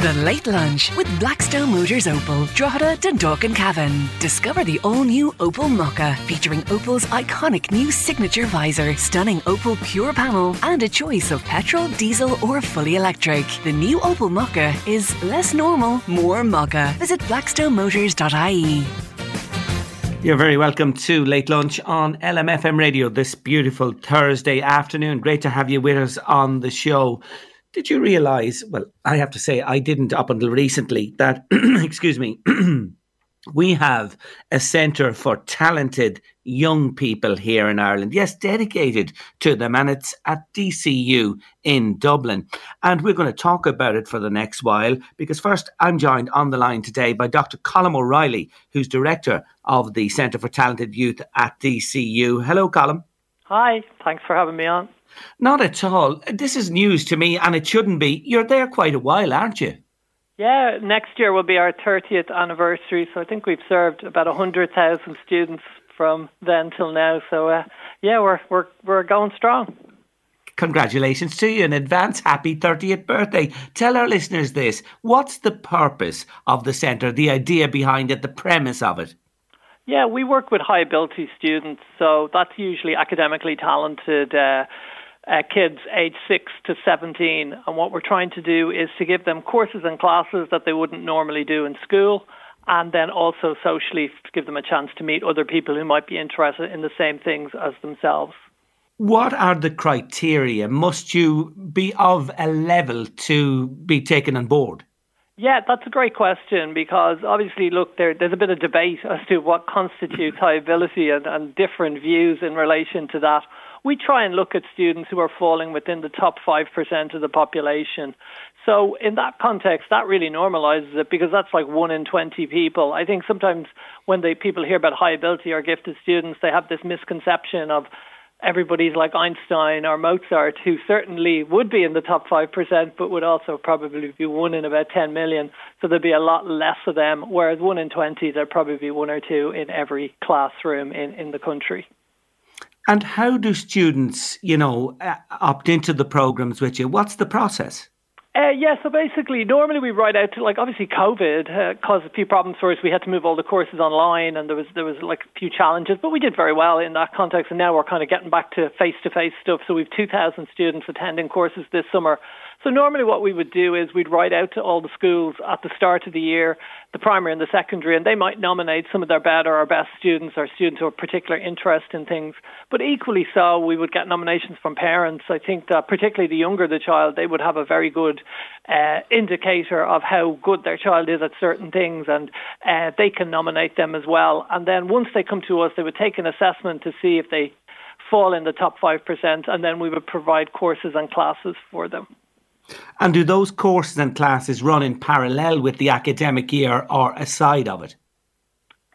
The Late Lunch with Blackstone Motors Opel, Drogheda, Dundalk and Cavan. Discover the all-new Opel Mokka, featuring Opel's iconic new signature visor, stunning Opel Pure panel, and a choice of petrol, diesel or fully electric. The new Opel Mokka is less normal, more Mokka. Visit blackstonemotors.ie. You're very welcome to Late Lunch on LMFM Radio this beautiful Thursday afternoon. Great to have you with us on the show. Did you realize? Well, I have to say, I didn't up until recently that, excuse me, we have a centre for talented young people here in Ireland. Yes, dedicated to them, and it's at DCU in Dublin. And we're going to talk about it for the next while because first, I'm joined on the line today by Dr. Colm O'Reilly, who's director of the Centre for Talented Youth at DCU. Hello, Colm. Hi, thanks for having me on. Not at all. This is news to me, and it shouldn't be. You're there quite a while, aren't you? Yeah, next year will be our 30th anniversary, so I think we've served about 100,000 students from then till now. So, uh, yeah, we're, we're, we're going strong. Congratulations to you in advance. Happy 30th birthday. Tell our listeners this. What's the purpose of the centre, the idea behind it, the premise of it? Yeah, we work with high ability students, so that's usually academically talented. Uh, uh, kids aged 6 to 17. And what we're trying to do is to give them courses and classes that they wouldn't normally do in school. And then also socially give them a chance to meet other people who might be interested in the same things as themselves. What are the criteria? Must you be of a level to be taken on board? Yeah, that's a great question because obviously, look, there, there's a bit of debate as to what constitutes high ability and, and different views in relation to that we try and look at students who are falling within the top 5% of the population. So, in that context, that really normalizes it because that's like one in 20 people. I think sometimes when people hear about high ability or gifted students, they have this misconception of everybody's like Einstein or Mozart, who certainly would be in the top 5%, but would also probably be one in about 10 million. So there'd be a lot less of them, whereas one in 20, there'd probably be one or two in every classroom in, in the country. And how do students, you know, uh, opt into the programs with you? What's the process? Uh, yeah, so basically, normally we write out to like obviously COVID uh, caused a few problems for us. We had to move all the courses online, and there was there was like a few challenges, but we did very well in that context. And now we're kind of getting back to face to face stuff. So we've 2,000 students attending courses this summer, so normally what we would do is we'd write out to all the schools at the start of the year, the primary and the secondary, and they might nominate some of their better or best students or students who have particular interest in things. But equally so, we would get nominations from parents. I think that particularly the younger the child, they would have a very good uh, indicator of how good their child is at certain things, and uh, they can nominate them as well. And then once they come to us, they would take an assessment to see if they fall in the top 5%, and then we would provide courses and classes for them. And do those courses and classes run in parallel with the academic year or aside of it?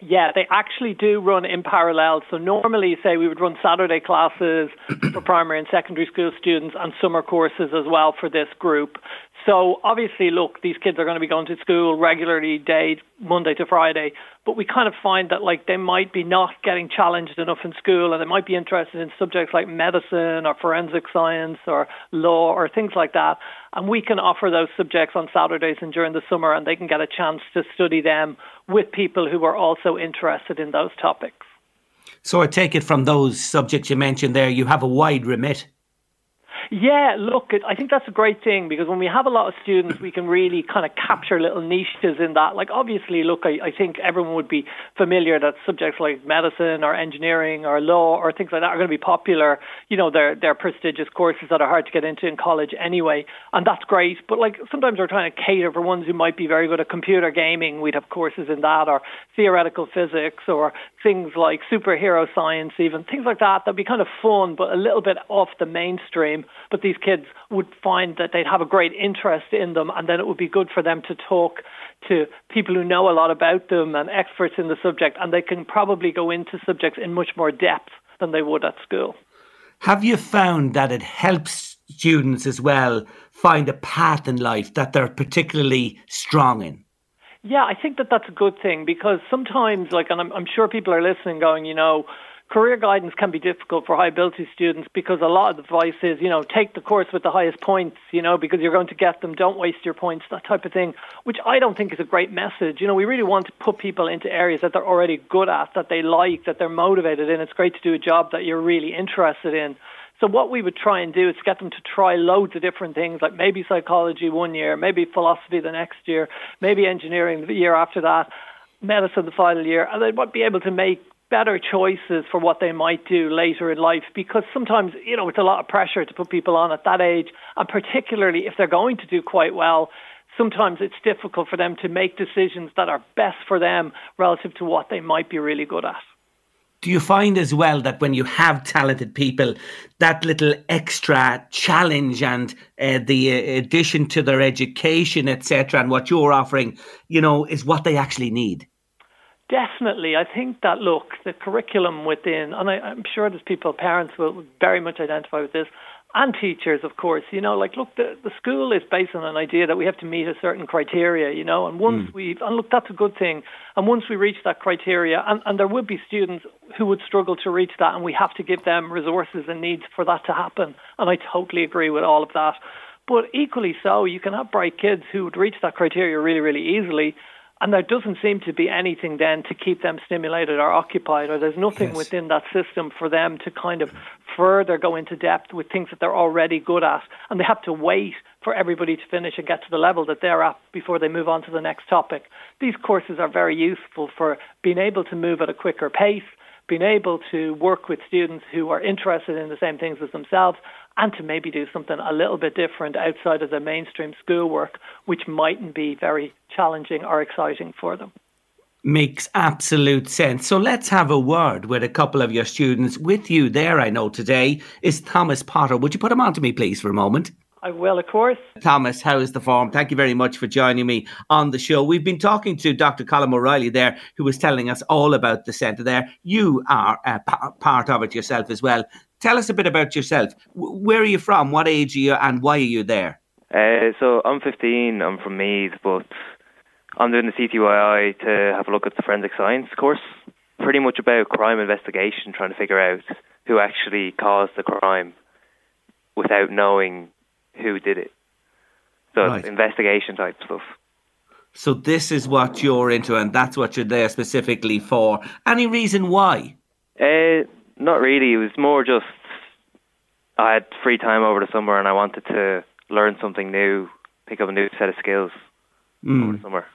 Yeah, they actually do run in parallel. So normally, say we would run Saturday classes for primary and secondary school students and summer courses as well for this group. So obviously, look, these kids are going to be going to school regularly, day Monday to Friday, but we kind of find that like they might be not getting challenged enough in school, and they might be interested in subjects like medicine or forensic science or law or things like that. And we can offer those subjects on Saturdays and during the summer, and they can get a chance to study them with people who are also interested in those topics. So I take it from those subjects you mentioned there, you have a wide remit. Yeah, look, I think that's a great thing because when we have a lot of students, we can really kind of capture little niches in that. Like, obviously, look, I, I think everyone would be familiar that subjects like medicine or engineering or law or things like that are going to be popular. You know, they're they're prestigious courses that are hard to get into in college anyway, and that's great. But like, sometimes we're trying to cater for ones who might be very good at computer gaming. We'd have courses in that, or theoretical physics, or things like superhero science, even things like that. That'd be kind of fun, but a little bit off the mainstream but these kids would find that they'd have a great interest in them, and then it would be good for them to talk to people who know a lot about them and experts in the subject, and they can probably go into subjects in much more depth than they would at school. Have you found that it helps students as well find a path in life that they're particularly strong in? Yeah, I think that that's a good thing because sometimes, like, and I'm, I'm sure people are listening, going, you know, career guidance can be difficult for high ability students because a lot of advice is, you know, take the course with the highest points, you know, because you're going to get them. Don't waste your points, that type of thing, which I don't think is a great message. You know, we really want to put people into areas that they're already good at, that they like, that they're motivated in. It's great to do a job that you're really interested in. So what we would try and do is get them to try loads of different things, like maybe psychology one year, maybe philosophy the next year, maybe engineering the year after that, medicine the final year, and they would be able to make better choices for what they might do later in life because sometimes, you know, it's a lot of pressure to put people on at that age, and particularly if they're going to do quite well, sometimes it's difficult for them to make decisions that are best for them relative to what they might be really good at. Do you find as well that when you have talented people, that little extra challenge and uh, the uh, addition to their education, etc., and what you're offering, you know, is what they actually need? Definitely. I think that, look, the curriculum within, and I, am sure there's people, parents will very much identify with this, and teachers, of course. You know, like, look, the, the school is based on an idea that we have to meet a certain criteria, you know, and once mm. we, and look, that's a good thing. And once we reach that criteria, and, and there would be students who would struggle to reach that, and we have to give them resources and needs for that to happen. And I totally agree with all of that. But equally so, you can have bright kids who would reach that criteria really, really easily and there doesn't seem to be anything then to keep them stimulated or occupied, or there's nothing yes. within that system for them to kind of further go into depth with things that they're already good at. And they have to wait for everybody to finish and get to the level that they're at before they move on to the next topic. These courses are very useful for being able to move at a quicker pace, being able to work with students who are interested in the same things as themselves, and to maybe do something a little bit different outside of the mainstream schoolwork, which mightn't be very challenging or exciting for them. Makes absolute sense. So let's have a word with a couple of your students. With you there, I know today, is Thomas Potter. Would you put him on to me, please, for a moment? I will, of course. Thomas, how is the form? Thank you very much for joining me on the show. We've been talking to Dr. Colm O'Reilly there, who was telling us all about the centre there. You are a p- part of it yourself as well. Tell us a bit about yourself. Where are you from? What age are you, and why are you there? Uh, so I'm 15. I'm from Meath, but I'm doing the CTYI to have a look at the forensic science course. Pretty much about crime investigation, trying to figure out who actually caused the crime without knowing who did it. So right. investigation type stuff. So this is what you're into, and that's what you're there specifically for. Any reason why? Uh, not really. It was more just I had free time over the summer and I wanted to learn something new, pick up a new set of skills mm. over the summer.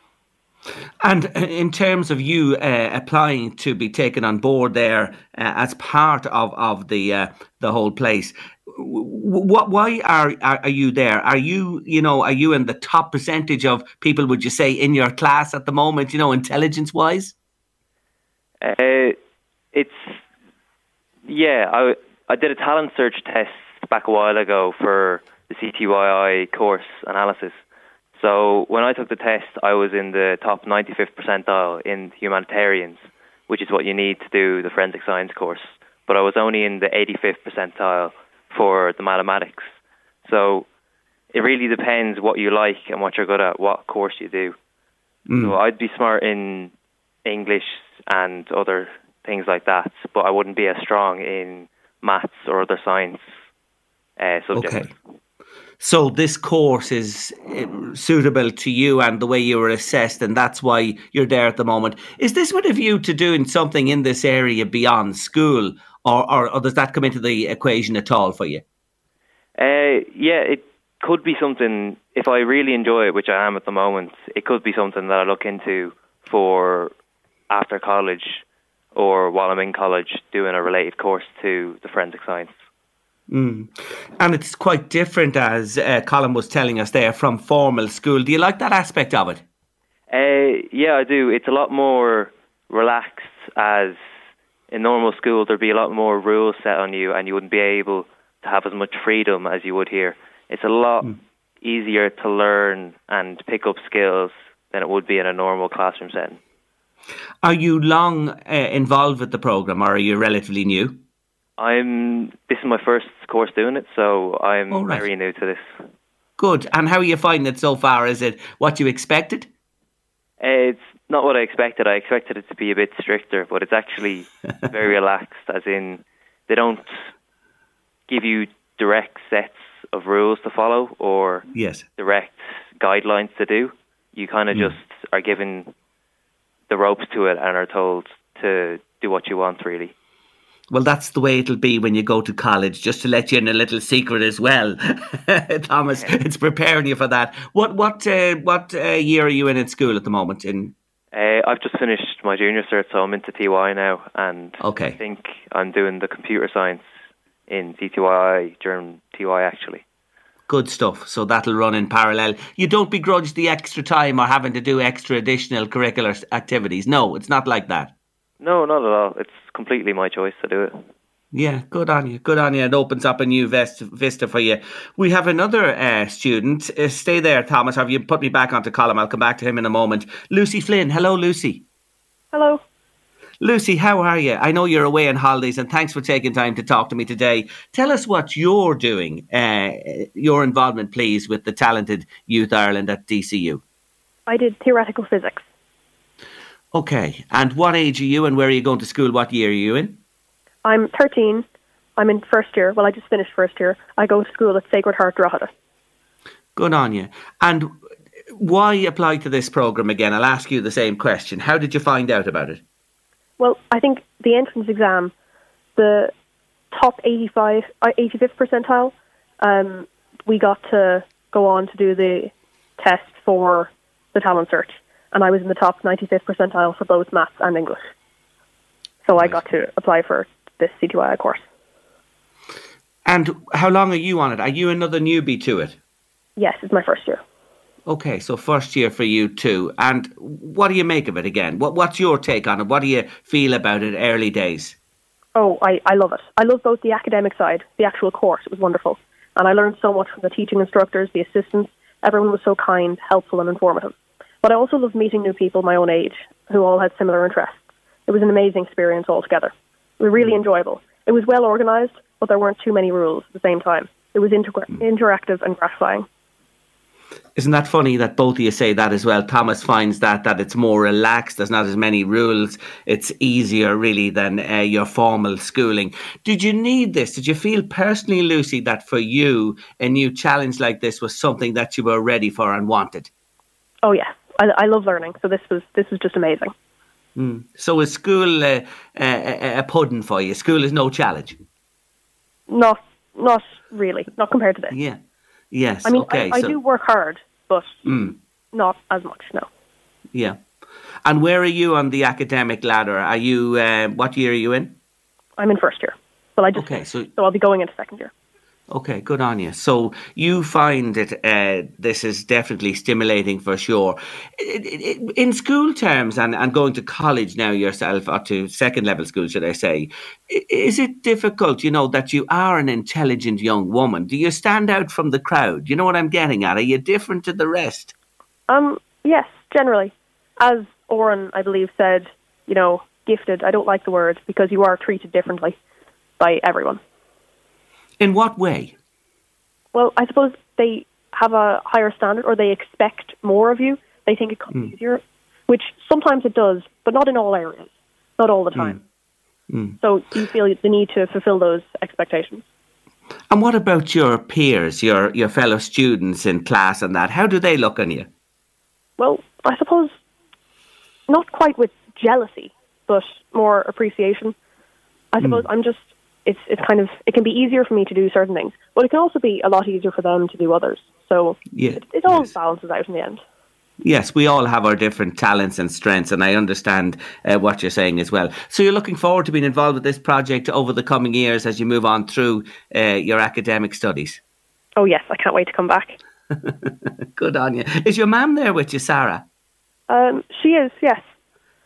And uh, in terms of you uh, applying to be taken on board there uh, as part of of the uh, the whole place, what why are, are, you there? Are you you know are you in the top percentage of people? Would you say in your class at the moment? You know, intelligence wise. Uh, it's yeah, I I did a talent search test back a while ago for the CTYI course analysis. So when I took the test, I was in the top 95th percentile in humanitarians, which is what you need to do the forensic science course. But I was only in the 85th percentile for the mathematics. So it really depends what you like and what you're good at, what course you do. Mm. So I'd be smart in English and other things like that, but I wouldn't be as strong in maths or other science uh, subjects. Okay. So this course is eh, suitable to you and the way you were assessed, and that's why you're there at the moment. Is this with a view to doing something in this area beyond school, or, or, or does that come into the equation at all for you? Uh, yeah, it could be something. If I really enjoy it, which I am at the moment, it could be something that I look into for after college or while I'm in college doing a related course to the forensic science. Mm. And it's quite different, as uh, Colm was telling us there, from formal school. Do you like that aspect of it? Uh, yeah, I do. It's a lot more relaxed, as in normal school, there'd be a lot more rules set on you, and you wouldn't be able to have as much freedom as you would here. It's a lot mm. easier to learn and pick up skills than it would be in a normal classroom setting. Are you long uh, involved with the program, or are you relatively new? I'm. This is my first course doing it, so I'm oh, right. very new to this. Good. And how are you finding it so far? Is it what you expected? It's not what I expected. I expected it to be a bit stricter, but it's actually very relaxed. As in, they don't give you direct sets of rules to follow or yes. direct guidelines to do. You kind of mm. just are given the ropes to it and are told to do what you want, really. Well, that's the way it'll be when you go to college. Just to let you in a little secret as well, Thomas. It's preparing you for that. What what uh, what uh, year are you in at school at the moment? In uh, I've just finished my junior cert, so I'm into TY now, and okay. I think I'm doing the computer science in CTYI during TY actually. Good stuff. So that'll run in parallel. You don't begrudge the extra time or having to do extra additional curricular activities. No, it's not like that. No, not at all. It's completely my choice to do it. Yeah, good on you. Good on you. It opens up a new vista for you. We have another uh, student. Uh, stay there, Thomas. Have you put me back onto Colm? I'll come back to him in a moment. Lucy Flynn. Hello, Lucy. Hello. Lucy, how are you? I know you're away on holidays, and thanks for taking time to talk to me today. Tell us what you're doing, uh, your involvement, please, with the talented Youth Ireland at DCU. I did theoretical physics. Okay, and what age are you, and where are you going to school? What year are you in? I'm 13. I'm in first year. Well, I just finished first year. I go to school at Sacred Heart Drogheda. Good on you. And why apply to this program again? I'll ask you the same question. How did you find out about it? Well, I think the entrance exam, the top 85, 85th uh, percentile, um, we got to go on to do the test for the talent search, and I was in the top 95th percentile for both maths and English. So I got to apply for this CTYI course. And how long are you on it? Are you another newbie to it? Yes, it's my first year. Okay, so first year for you too. And what do you make of it again? What What's your take on it? What do you feel about it early days? Oh, I, I love it. I love both the academic side, the actual course. It was wonderful. And I learned so much from the teaching instructors, the assistants. Everyone was so kind, helpful, and informative. But I also loved meeting new people my own age who all had similar interests. It was an amazing experience altogether. It was really mm. enjoyable. It was well organised, but there weren't too many rules at the same time. It was inter- mm. interactive and gratifying. Isn't that funny that both of you say that as well? Thomas finds that that it's more relaxed. There's not as many rules. It's easier really than uh, your formal schooling. Did you need this? Did you feel personally, Lucy, that for you a new challenge like this was something that you were ready for and wanted? Oh yeah, I, I love learning. So this was this was just amazing. Mm. So is school uh, a, a pudding for you? School is no challenge. Not not really. Not compared to this. Yeah. Yes. I mean, okay, I, I so, do work hard, but mm. not as much. No. Yeah. And where are you on the academic ladder? Are you uh, what year are you in? I'm in first year. Well, I just okay, so, so I'll be going into second year. Okay, good on you. So you find that uh, this is definitely stimulating for sure. In school terms and, and going to college now yourself, or to second level school, should I say, is it difficult, you know, that you are an intelligent young woman? Do you stand out from the crowd? You know what I'm getting at? Are you different to the rest? Um, yes, generally. As Oren, I believe, said, you know, gifted, I don't like the word because you are treated differently by everyone. In what way? Well, I suppose they have a higher standard or they expect more of you. They think it comes mm. easier, which sometimes it does, but not in all areas, not all the time. Mm. Mm. So you feel the need to fulfill those expectations. And what about your peers, your your fellow students in class and that? How do they look on you? Well, I suppose not quite with jealousy, but more appreciation. I suppose mm. I'm just it's it's kind of it can be easier for me to do certain things, but it can also be a lot easier for them to do others. So yeah, it, it all yes. balances out in the end. Yes, we all have our different talents and strengths, and I understand uh, what you're saying as well. So you're looking forward to being involved with this project over the coming years as you move on through uh, your academic studies. Oh yes, I can't wait to come back. Good on you. Is your mum there with you, Sarah? Um, she is, yes.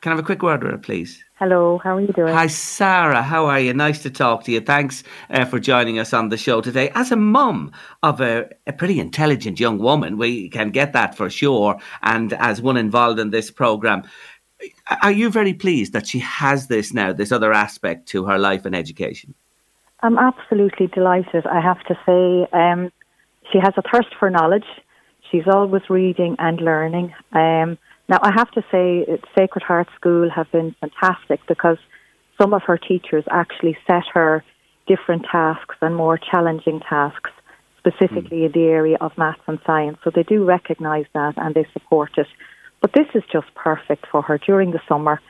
Can I have a quick word with her, please? Hello, how are you doing? Hi, Sarah. How are you? Nice to talk to you. Thanks uh, for joining us on the show today. As a mum of a, a, pretty intelligent young woman, we can get that for sure. And as one involved in this program, are you very pleased that she has this now, this other aspect to her life and education? I'm absolutely delighted. I have to say, um, she has a thirst for knowledge. She's always reading and learning. Um, now, I have to say, Sacred Heart School have been fantastic because some of her teachers actually set her different tasks and more challenging tasks, specifically mm. in the area of maths and science. So they do recognise that and they support it. But this is just perfect for her during the summer.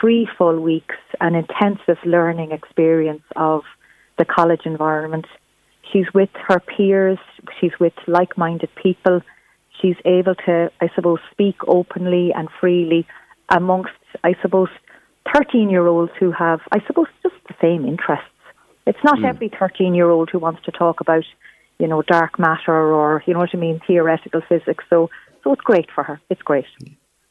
Three full weeks, an intensive learning experience of the college environment. She's with her peers, she's with like minded people she's able to, I suppose, speak openly and freely amongst, I suppose, 13 year olds who have, I suppose, just the same interests. It's not mm. every 13 year old who wants to talk about, you know, dark matter or, you know what I mean, theoretical physics. So, so it's great for her. It's great.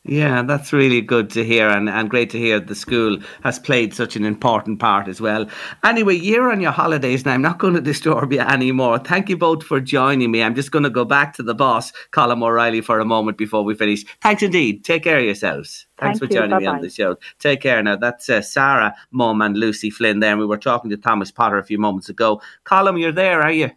Yeah, that's really good to hear and, and great to hear the school has played such an important part as well. Anyway, you're on your holidays now. I'm not going to disturb you anymore. Thank you both for joining me. I'm just going to go back to the boss, Colm O'Reilly, for a moment before we finish. Thanks indeed. Take care of yourselves. Thanks Thank for joining me on the show. Take care now. That's uh, Sarah, Mum, and Lucy Flynn there. And we were talking to Thomas Potter a few moments ago. Colm, you're there, are you?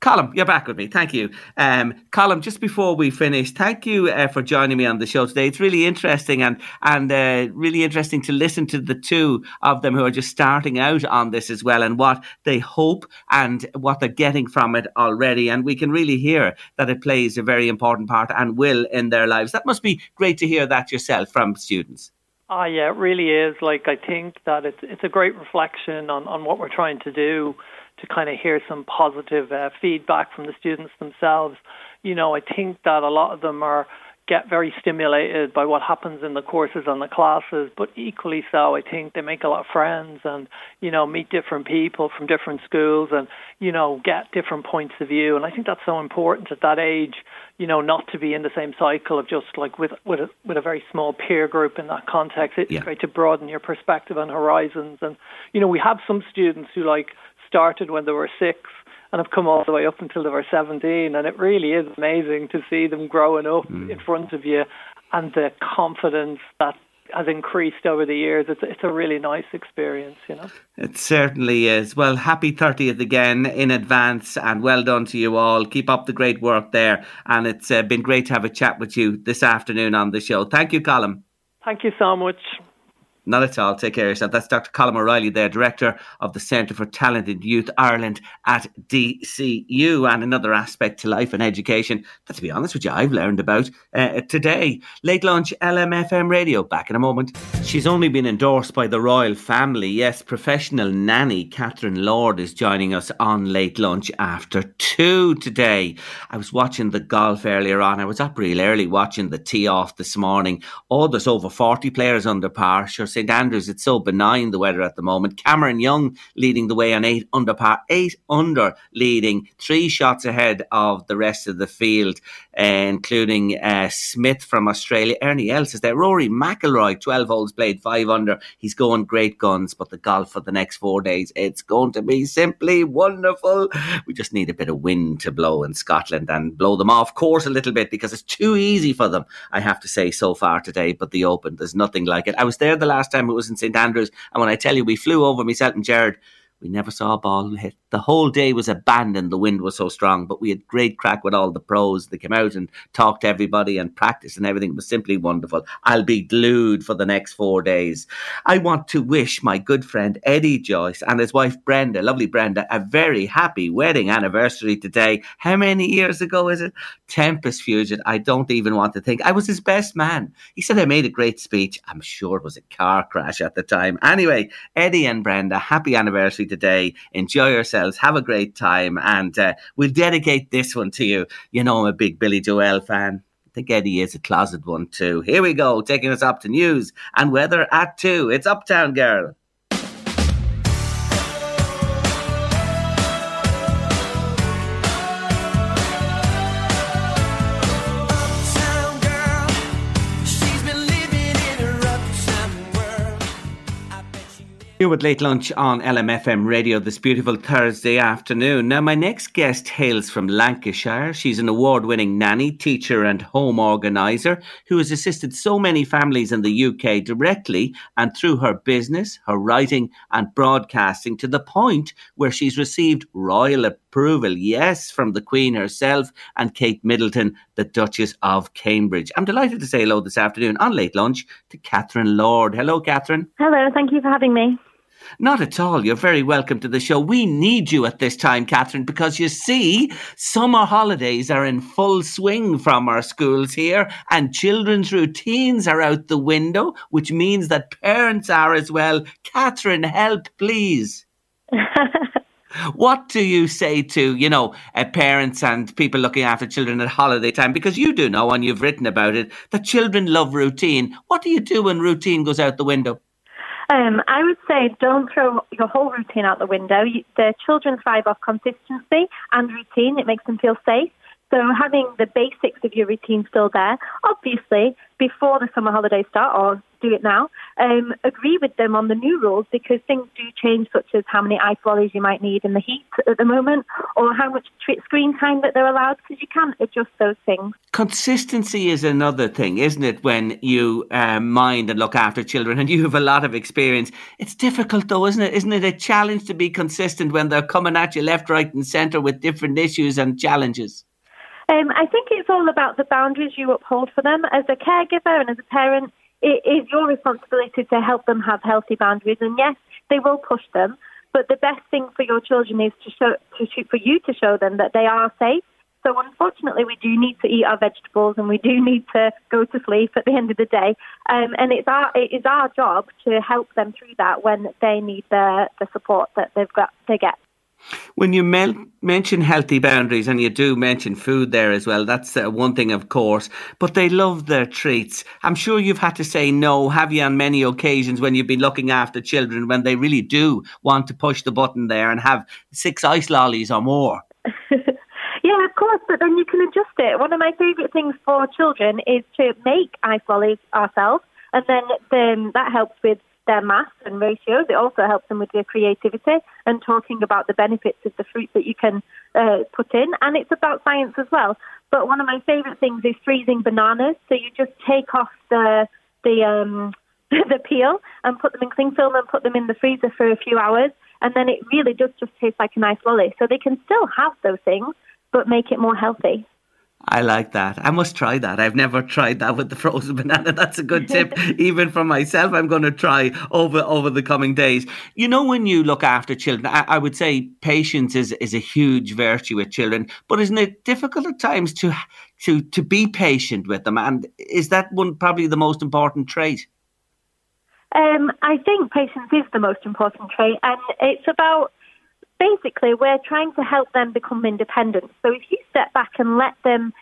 Colm, you're back with me. Thank you. Um, Colm, just before we finish, thank you uh, for joining me on the show today. It's really interesting and and uh, really interesting to listen to the two of them who are just starting out on this as well and what they hope and what they're getting from it already. And we can really hear that it plays a very important part and will in their lives. That must be great to hear that yourself from students. Ah, yeah, it really is. Like I think that it's it's a great reflection on on what we're trying to do to kind of hear some positive uh, feedback from the students themselves. You know, I think that a lot of them are get very stimulated by what happens in the courses and the classes, but equally so, I think they make a lot of friends and, you know, meet different people from different schools and, you know, get different points of view. And I think that's so important at that age, you know, not to be in the same cycle of just like with with a, with a very small peer group in that context. It's yeah. great to broaden your perspective and horizons. And, you know, we have some students who like started when they were six and have come all the way up until they were 17. And it really is amazing to see them growing up mm. in front of you and the confidence that has increased over the years. It's it's a really nice experience, you know. It certainly is. Well, happy 30th again in advance and well done to you all. Keep up the great work there. And it's uh, been great to have a chat with you this afternoon on the show. Thank you, Colm. Thank you so much. Not at all. Take care of yourself. That's Dr. Colm O'Reilly, there, Director of the Centre for Talented Youth Ireland at DCU. And another aspect to life and education that, to be honest with you, I've learned about uh, today. Late lunch, LMFM radio. Back in a moment. She's only been endorsed by the royal family. Yes, professional nanny Catherine Lord is joining us on late lunch after two today. I was watching the golf earlier on. I was up real early watching the tee off this morning. Oh, there's over 40 players under par. Sure, St Andrews, it's so benign the weather at the moment. Cameron Young leading the way on eight under par, eight under leading, three shots ahead of the rest of the field, uh, including uh, Smith from Australia. Ernie Els is there. Rory McIlroy, 12 holes played, five under. He's going great guns, but the golf for the next four days, it's going to be simply wonderful. We just need a bit of wind to blow in Scotland and blow them off course a little bit because it's too easy for them, I have to say, so far today. But the Open, there's nothing like it. I was there the last time it was in St Andrews, and when I tell you we flew over myself and Jared, we never saw a ball hit The whole day was abandoned. The wind was so strong, but we had great crack with all the pros. They came out and talked to everybody and practiced and everything. It was simply wonderful. I'll be glued for the next four days. I want to wish my good friend Eddie Joyce and his wife Brenda, lovely Brenda, a very happy wedding anniversary today. How many years ago is it? Tempus Fugit. I don't even want to think. I was his best man. He said I made a great speech. I'm sure it was a car crash at the time. Anyway, Eddie and Brenda, happy anniversary today. Enjoy yourselves. Have a great time. And uh, we'll dedicate this one to you. You know, I'm a big Billy Joel fan. I think Eddie is a closet one too. Here we go, taking us up to news and weather at two. It's Uptown Girl. With Late Lunch on LMFM radio this beautiful Thursday afternoon. Now, my next guest hails from Lancashire. She's an award winning nanny, teacher, and home organiser who has assisted so many families in the UK directly and through her business, her writing, and broadcasting to the point where she's received royal approval, yes, from the Queen herself and Kate Middleton, the Duchess of Cambridge. I'm delighted to say hello this afternoon on Late Lunch to Catherine Lord. Hello, Catherine. Hello, thank you for having me. Not at all. You're very welcome to the show. We need you at this time, Catherine, because you see, summer holidays are in full swing from our schools here, and children's routines are out the window, which means that parents are as well. Catherine, help, please. what do you say to, you know, uh, parents and people looking after children at holiday time? Because you do know, and you've written about it, that children love routine. What do you do when routine goes out the window? Um, I would say don't throw your whole routine out the window. You, the children thrive off consistency and routine. It makes them feel safe. So having the basics of your routine still there, obviously before the summer holidays start, or do it now, um, agree with them on the new rules because things do change, such as how many ice lollies you might need in the heat at the moment, or how much screen time that they're allowed, because you can't adjust those things. Consistency is another thing, isn't it, when you uh, mind and look after children, and you have a lot of experience. It's difficult, though, isn't it? Isn't it a challenge to be consistent when they're coming at you left, right, and centre with different issues and challenges? Um, I think it's all about the boundaries you uphold for them. As a caregiver and as a parent, it is your responsibility to help them have healthy boundaries. And yes, they will push them, but the best thing for your children is to show, to, for you to show them that they are safe. So unfortunately, we do need to eat our vegetables and we do need to go to sleep at the end of the day. Um, and it's our it is our job to help them through that when they need the the support that they've got they get. When you mention healthy boundaries, and you do mention food there as well, that's uh, one thing, of course, but they love their treats. I'm sure you've had to say no, have you, on many occasions when you've been looking after children when they really do want to push the button there and have six ice lollies or more? yeah, of course, but then you can adjust it. One of my favourite things for children is to make ice lollies ourselves, and then, then that helps with their maths and ratios. It also helps them with their creativity and talking about the benefits of the fruit that you can uh, put in. And it's about science as well. But one of my favourite things is freezing bananas. So you just take off the the um, the peel and put them in cling film and put them in the freezer for a few hours, and then it really does just taste like a nice lolly. So they can still have those things, but make it more healthy. I like that. I must try that. I've never tried that with the frozen banana. That's a good tip, even for myself. I'm going to try over over the coming days. You know, when you look after children, I, I, would say patience is is a huge virtue with children. But isn't it difficult at times to to to be patient with them? And is that one probably the most important trait? Um, I think patience is the most important trait, and it's about basically, we're trying to help them become independent. So if you step back and let them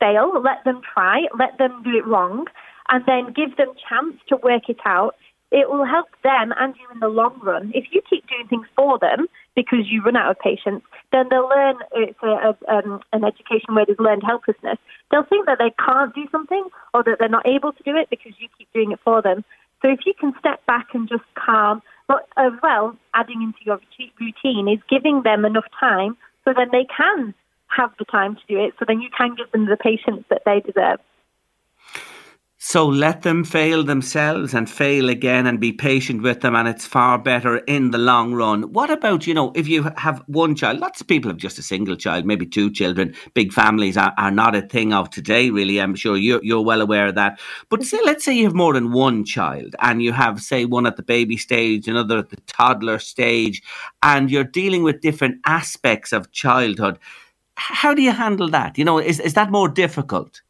fail, let them try, let them do it wrong, and then give them chance to work it out, it will help them and you in the long run. If you keep doing things for them because you run out of patience, then they'll learn it's a, a, um, an education where they've learned helplessness. They'll think that they can't do something or that they're not able to do it because you keep doing it for them. So if you can step back and just calm, but as well, adding into your routine is giving them enough time so then they can have the time to do it, so then you can give them the patience that they deserve. So let them fail themselves and fail again and be patient with them, and it's far better in the long run. What about, you know, if you have one child, lots of people have just a single child, maybe two children. Big families are, are not a thing of today, really. I'm sure you're, you're well aware of that. But say, let's say you have more than one child and you have, say, one at the baby stage, another at the toddler stage, and you're dealing with different aspects of childhood. How do you handle that? You know, is, is that more difficult?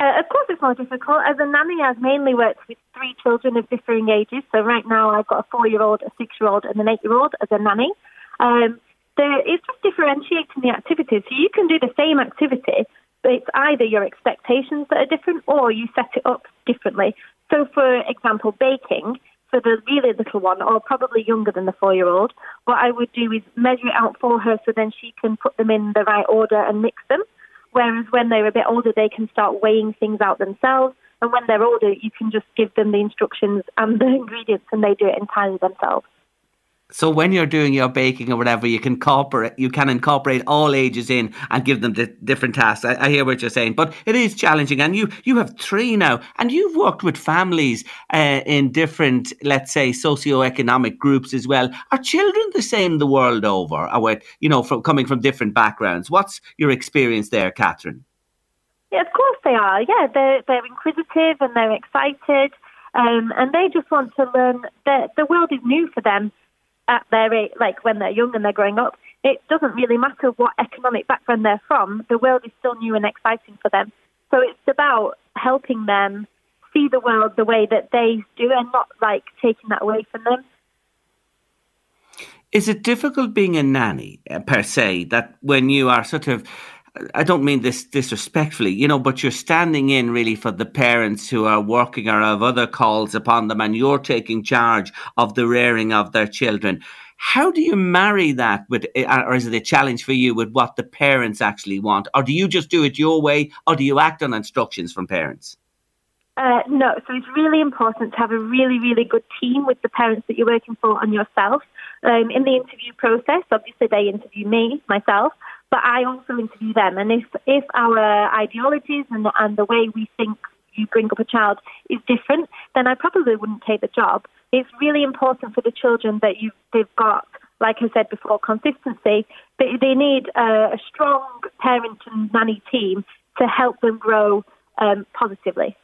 Uh, of course, it's more difficult. As a nanny, I've mainly worked with three children of differing ages. So right now, I've got a four-year-old, a six-year-old, and an eight-year-old as a nanny. Um, there, it's just differentiating the activities. So you can do the same activity, but it's either your expectations that are different or you set it up differently. So, for example, baking for the really little one, or probably younger than the four-year-old, what I would do is measure it out for her so then she can put them in the right order and mix them. Whereas when they're a bit older, they can start weighing things out themselves. And when they're older, you can just give them the instructions and the ingredients and they do it entirely themselves. So when you're doing your baking or whatever, you can incorporate you can incorporate all ages in and give them the different tasks. I, I, hear what you're saying, but it is challenging. And you you have three now, and you've worked with families uh, in different, let's say, socio-economic groups as well. Are children the same the world over, or you know, from coming from different backgrounds? What's your experience there, Catherine? Yeah, of course they are. Yeah, they're they're inquisitive and they're excited, um, and they just want to learn. that the world is new for them at their age, like when they're young and they're growing up, it doesn't really matter what economic background they're from. The world is still new and exciting for them. So it's about helping them see the world the way that they do and not like taking that away from them. Is it difficult being a nanny uh, per se that when you are sort of I don't mean this disrespectfully, you know, but you're standing in really for the parents who are working or have other calls upon them and you're taking charge of the rearing of their children. How do you marry that with, uh, or is it a challenge for you with what the parents actually want? Or do you just do it your way or do you act on instructions from parents? Uh, no, so it's really important to have a really, really good team with the parents that you're working for and yourself. Um, in the interview process, obviously they interview me, myself, but I also interview them. And if if our ideologies and and the way we think you bring up a child is different, then I probably wouldn't take the job. It's really important for the children that you they've got, like I said before, consistency. They they need a, a strong parent and nanny team to help them grow um, positively.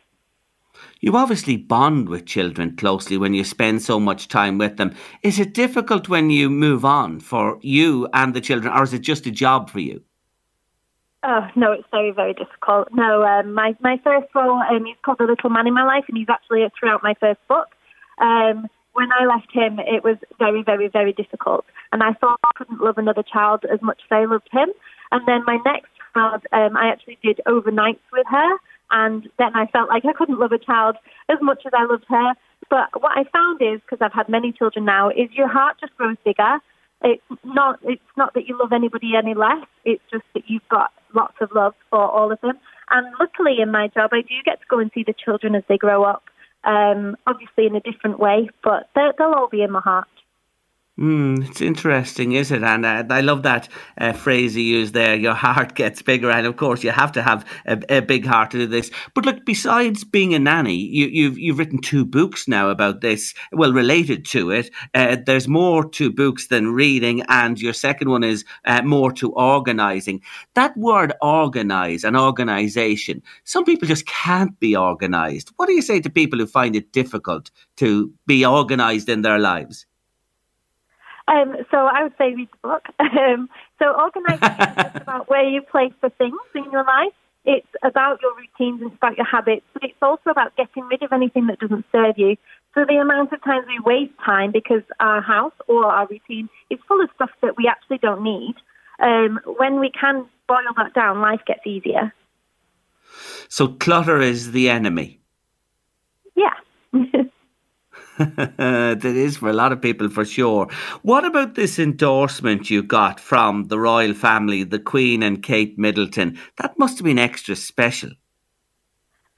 You obviously bond with children closely when you spend so much time with them. Is it difficult when you move on for you and the children, or is it just a job for you? Oh no, it's very very difficult. No, um, my my first role um, he's called The Little Man in My Life, and he's actually throughout my first book. Um, when I left him, it was very very very difficult, and I thought I couldn't love another child as much as I loved him. And then my next child, um, I actually did overnights with her, and then I felt like I couldn't love a child as much as I loved her. But what I found is, because I've had many children now, is your heart just grows bigger. It's not. It's not that you love anybody any less. It's just that you've got lots of love for all of them. And luckily, in my job, I do get to go and see the children as they grow up. Um, obviously, in a different way, but they'll all be in my heart. Mm, it's interesting, is it? And uh, I love that uh, phrase you used there. Your heart gets bigger, and of course, you have to have a, a big heart to do this. But look, besides being a nanny, you, have you've, you've written two books now about this. Well, related to it, uh, there's more to books than reading, and your second one is uh, more to organising. That word "organise" and organisation. Some people just can't be organised. What do you say to people who find it difficult to be organised in their lives? Um, so I would say read the book. Um, so organisation is about where you place the things in your life. It's about your routines and it's about your habits, but it's also about getting rid of anything that doesn't serve you. So the amount of times we waste time because our house or our routine is full of stuff that we actually don't need. Um, when we can boil that down, life gets easier. So clutter is the enemy. Yeah. that is for a lot of people for sure. What about this endorsement you got from the royal family, the Queen and Kate Middleton? That must have been extra special.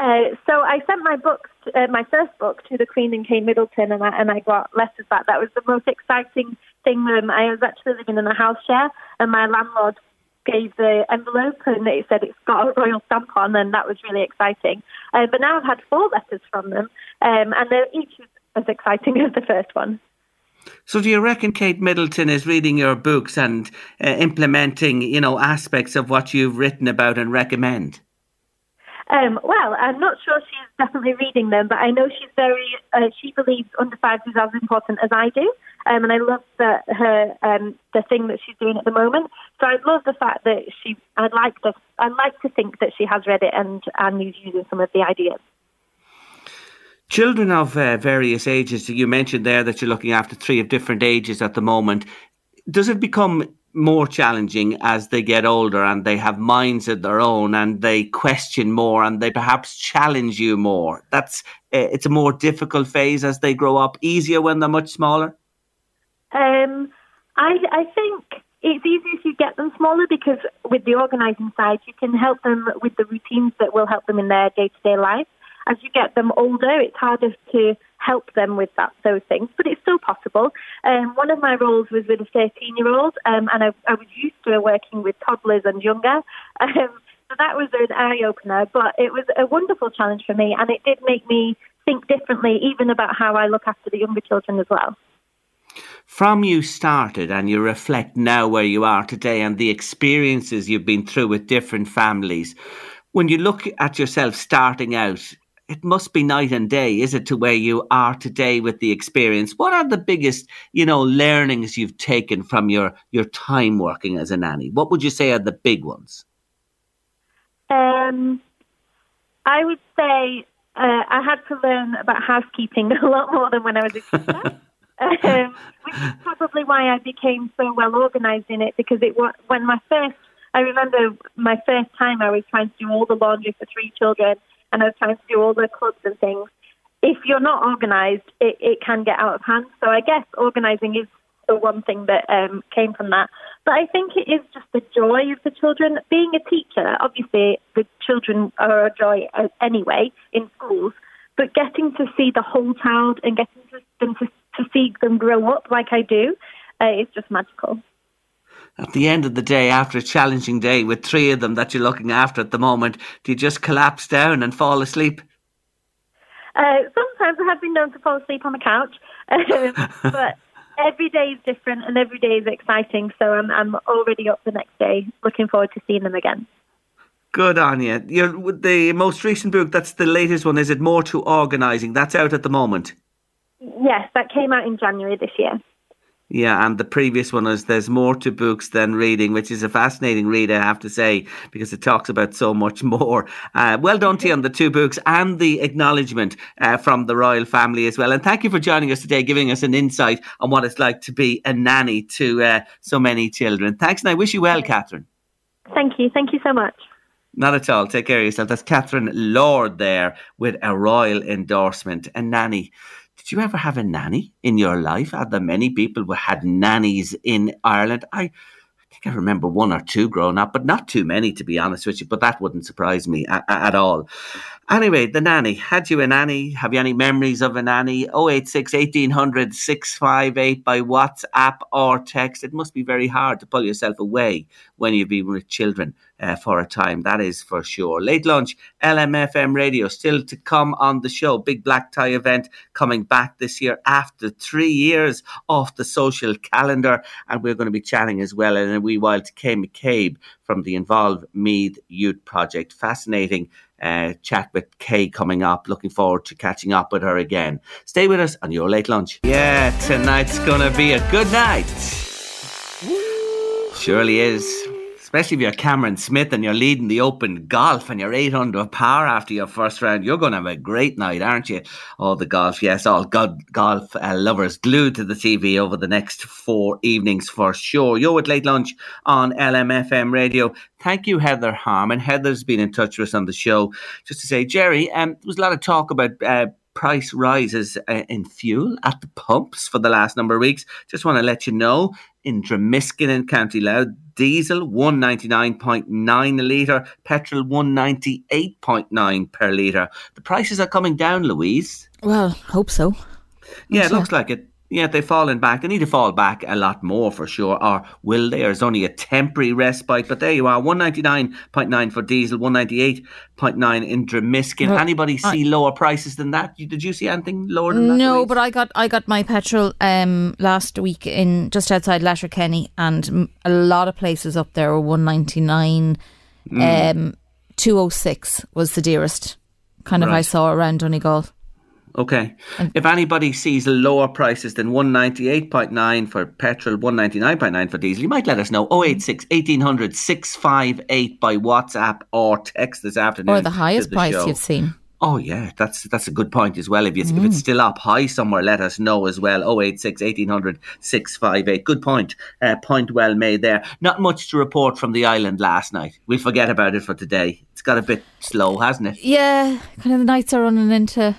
Uh, so I sent my book, uh, my first book, to the Queen and Kate Middleton, and I, and I got letters back. That was the most exciting thing. Um, I was actually living in a house share, and my landlord gave the envelope and it said it's got a royal stamp on, and that was really exciting. Uh, but now I've had four letters from them, um, and they're each as exciting as the first one. So, do you reckon Kate Middleton is reading your books and uh, implementing, you know, aspects of what you've written about and recommend? Um, well, I'm not sure she's definitely reading them, but I know she's very. Uh, she believes under fives is as important as I do, um, and I love that her um, the thing that she's doing at the moment. So I love the fact that she. I'd like to. I'd like to think that she has read it and and is using some of the ideas. Children of uh, various ages. You mentioned there that you're looking after three of different ages at the moment. Does it become more challenging as they get older and they have minds of their own and they question more and they perhaps challenge you more. That's uh, it's a more difficult phase as they grow up. Easier when they're much smaller. Um, I I think it's easier if you get them smaller because with the organising side, you can help them with the routines that will help them in their day to day life as you get them older, it's harder to help them with that those things, but it's still possible. Um, one of my roles was with a 13 year old, um, and I, I, was used to working with toddlers and younger. Um, so that was an eye opener, but it was a wonderful challenge for me, and it did make me think differently, even about how I look after the younger children as well. From you started and you reflect now where you are today and the experiences you've been through with different families, when you look at yourself starting out, it must be night and day, is it, to where you are today with the experience? What are the biggest, you know, learnings you've taken from your your time working as a nanny? What would you say are the big ones? Um, I would say uh, I had to learn about housekeeping a lot more than when I was a teacher. um, which is probably why I became so well organised in it because it was when my first I remember my first time I was trying to do all the laundry for three children and I was trying to do all the clubs and things. If you're not organised, it, it can get out of hand. So I guess organising is the one thing that um, came from that. But I think it is just the joy of the children. Being a teacher, obviously, the children are a joy uh, anyway in schools, but getting to see the whole child and getting to, them to, to see them grow up like I do uh, is just magical at the end of the day, after a challenging day with three of them that you're looking after at the moment, do you just collapse down and fall asleep? Uh, sometimes I have been known to fall asleep on the couch, um, but every day is different and every day is exciting. So I'm, I'm already up the next day, looking forward to seeing them again. Good on you. You're, the most recent book, that's the latest one, is it More to Organising? That's out at the moment. Yes, that came out in January this year. Yeah, and the previous one is There's More to Books Than Reading, which is a fascinating read, I have to say, because it talks about so much more. Uh, well done to you on the two books and the acknowledgement uh, from the royal family as well. And thank you for joining us today, giving us an insight on what it's like to be a nanny to uh, so many children. Thanks, and I wish you well, Catherine. Thank you. Thank you so much. Not at all. Take care of yourself. That's Catherine Lord there with a royal endorsement, a nanny did you ever have a nanny in your life? Are there many people who had nannies in Ireland? I, I think I remember one or two growing up, but not too many, to be honest with you. But that wouldn't surprise me at, at all. Anyway, the nanny. Had you a nanny? Have you any memories of a nanny? 086 1800 658 by WhatsApp or text. It must be very hard to pull yourself away when you've been with children uh, for a time. That is for sure. Late lunch, LMFM radio still to come on the show. Big black tie event coming back this year after three years off the social calendar. And we're going to be chatting as well in a wee while to Kay McCabe from the Involve Meath Youth Project. Fascinating uh, chat with Kay coming up. Looking forward to catching up with her again. Stay with us on your late lunch. Yeah, tonight's gonna be a good night. Surely is especially if you're Cameron Smith and you're leading the open golf and you're eight under par after your first round, you're going to have a great night, aren't you? All the golf, yes, all God, golf uh, lovers glued to the TV over the next four evenings for sure. You're with Late Lunch on LMFM Radio. Thank you, Heather Harmon. Heather's been in touch with us on the show just to say, Jerry, um, there was a lot of talk about. Uh, price rises uh, in fuel at the pumps for the last number of weeks. Just want to let you know in Dromiskin in County Louth, diesel 199.9 a litre, petrol 198.9 per litre. The prices are coming down, Louise. Well, hope so. Yeah, it looks like it. Yeah, they've fallen back. They need to fall back a lot more for sure. Or will they? Or is only a temporary respite? But there you are, one ninety nine point nine for diesel, one ninety eight point nine in Dromiske. Well, Anybody I- see lower prices than that? Did you see anything lower than that? No, Louise? but I got I got my petrol um last week in just outside Letterkenny, and a lot of places up there were one ninety nine. Mm. Um, two oh six was the dearest kind of I saw around Donegal. Okay. If anybody sees lower prices than 198.9 for petrol, 199.9 for diesel, you might let us know. 086 1800 658 by WhatsApp or text this afternoon. Or the highest the price show. you've seen. Oh yeah, that's that's a good point as well. If you, if Mm. it's still up high somewhere, let us know as well. 086 1800 658. Good point. Uh, point well made there. Not much to report from the island last night. We'll forget about it for today. It's got a bit slow, hasn't it? Yeah, kind of the nights are running into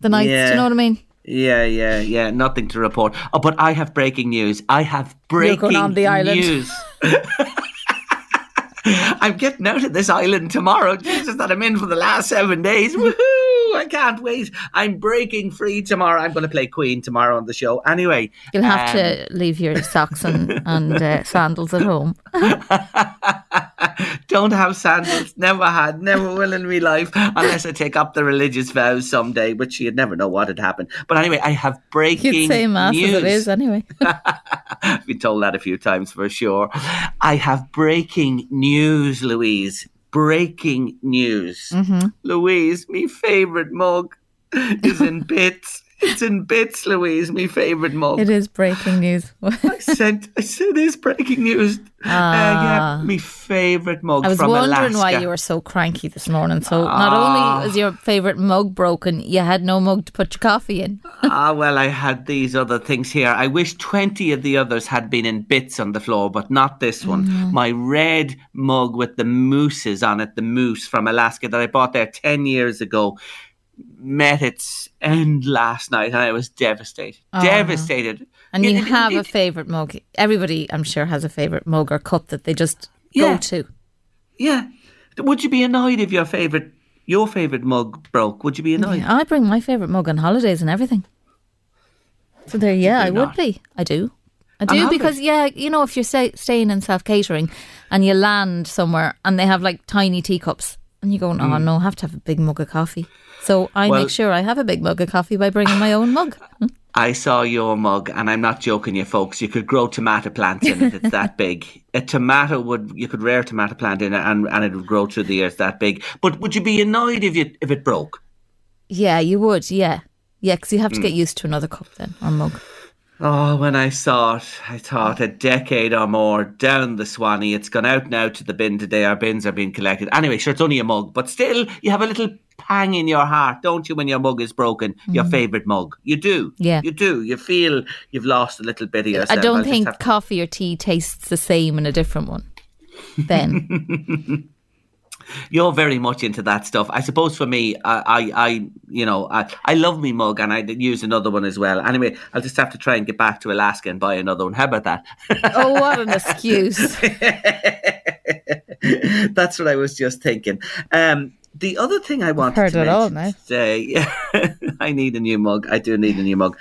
the nights. Do you know what I mean? Yeah, yeah, yeah. Nothing to report. Oh, but I have breaking news. I have breaking on the island. news. I'm getting out of this island tomorrow. Jesus, that I'm in for the last seven days. Woohoo! I can't wait. I'm breaking free tomorrow. I'm going to play Queen tomorrow on the show. Anyway, You'll have um, to leave your socks and and uh, sandals at home. Don't have sandals. Never had. Never will in my life. Unless I take up the religious vows someday, which you'd never know what had happened. But anyway, I have breaking You'd say mass news. as it is anyway. I've been told that a few times for sure. I have breaking news, Louise. Breaking news. Mhm. Louise, me favourite mug is in bits. It's in bits, Louise, my favourite mug. It is breaking news. I said, I said this breaking news. Uh, Ah. yeah, me favourite mug I was wondering Alaska. why you were so cranky this morning. So not Ah. only was your favourite mug broken, you had no mug to put your coffee in. ah, well, I had these other things here. I wish 20 of the others had been in bits on the floor, but not this one. Mm. My red mug with the mooses on it, the moose from Alaska that I bought there 10 years ago, met its end last night and I was devastated. Oh. Devastated. And It- you it- have a favourite mug. Everybody, I'm sure, has a favourite mug or cup that they just Yeah. go to. Yeah. Would you be annoyed if your favourite your favourite mug broke? Would you be annoyed? I bring my favourite mug on holidays and everything. So there, yeah, I do would be. I do. I do holidays? because yeah, you know, if you're stay, staying in self catering and you land somewhere and they have like tiny teacups and you go, oh mm. no, I have to have a big mug of coffee. So I. Well- make sure I have a big mug of coffee by bringing my own mug. I saw your mug, and I'm not joking, you folks. You could grow tomato plants in it. It's that big. A tomato would you could rear a tomato plant in it, and, and it would grow through the years that big. But would you be annoyed if you if it broke? Yeah, you would. Yeah, yeah, because you have to hmm. get used to another cup then or mug. Oh, when I saw it, I thought a decade or more down the Swanee. It's gone out now to the bin today. Our bins are being collected. Anyway, sure, it's only a mug, but still, you have a little pang in your heart, don't you, when your mug is broken? Your favourite mug. You do. Yeah. You do. You feel you've lost a little bit of yourself. I don't I'll think coffee or tea tastes the same in a different one. Then You're very much into that stuff. I suppose for me, I, I, I you know, I, I love me mug and I use another one as well. Anyway, I'll just have to try and get back to Alaska and buy another one. How about that? oh, what an excuse! That's what I was just thinking. Um, the other thing I wanted Heard to it all today, I need a new mug. I do need a new mug.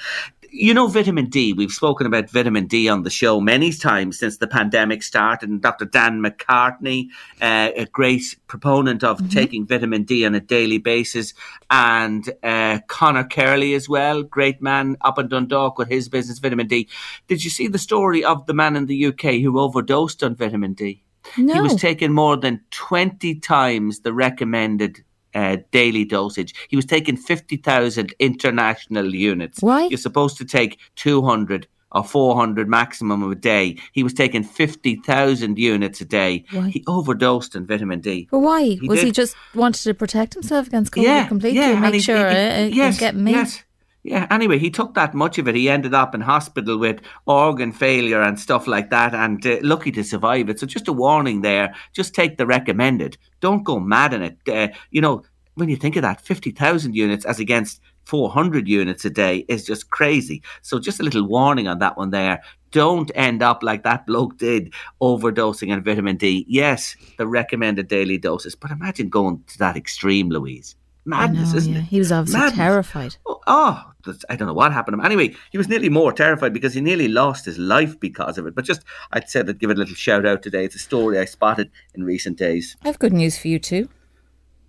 You know, vitamin D. We've spoken about vitamin D on the show many times since the pandemic started. And Dr. Dan McCartney, uh, a great proponent of Mm-hmm. taking vitamin D on a daily basis, and uh, Connor Curley as well, great man up in Dundalk with his business, Vitamin D. Did you see the story of the man in the UK who overdosed on vitamin D? He was taking more than 20 times the recommended uh, daily dosage. He was taking 50,000 international units. Why? You're supposed to take 200 or 400 maximum a day. He was taking 50,000 units a day. Why? He overdosed on vitamin D. But why? He was he just wanted to protect himself against COVID yeah, completely and and make he- sure he- uh, yes, get me? Yes. Yeah, anyway, he took that much of it. He ended up in hospital with organ failure and stuff like that, and uh, lucky to survive it. So, just a warning there just take the recommended. Don't go mad in it. Uh, you know, when you think of that, 50,000 units as against 400 units a day is just crazy. So, just a little warning on that one there. Don't end up like that bloke did, overdosing on vitamin D. Yes, the recommended daily doses, but imagine going to that extreme, Louise. Madness, know, isn't yeah. it? He was obviously Madness. terrified. Oh, oh, that's- I don't know what happened to him. Anyway, he was nearly more terrified because he nearly lost his life because of it. But just, I'd said I'd give it a little shout out today. It's a story I spotted in recent days. I have good news for you too.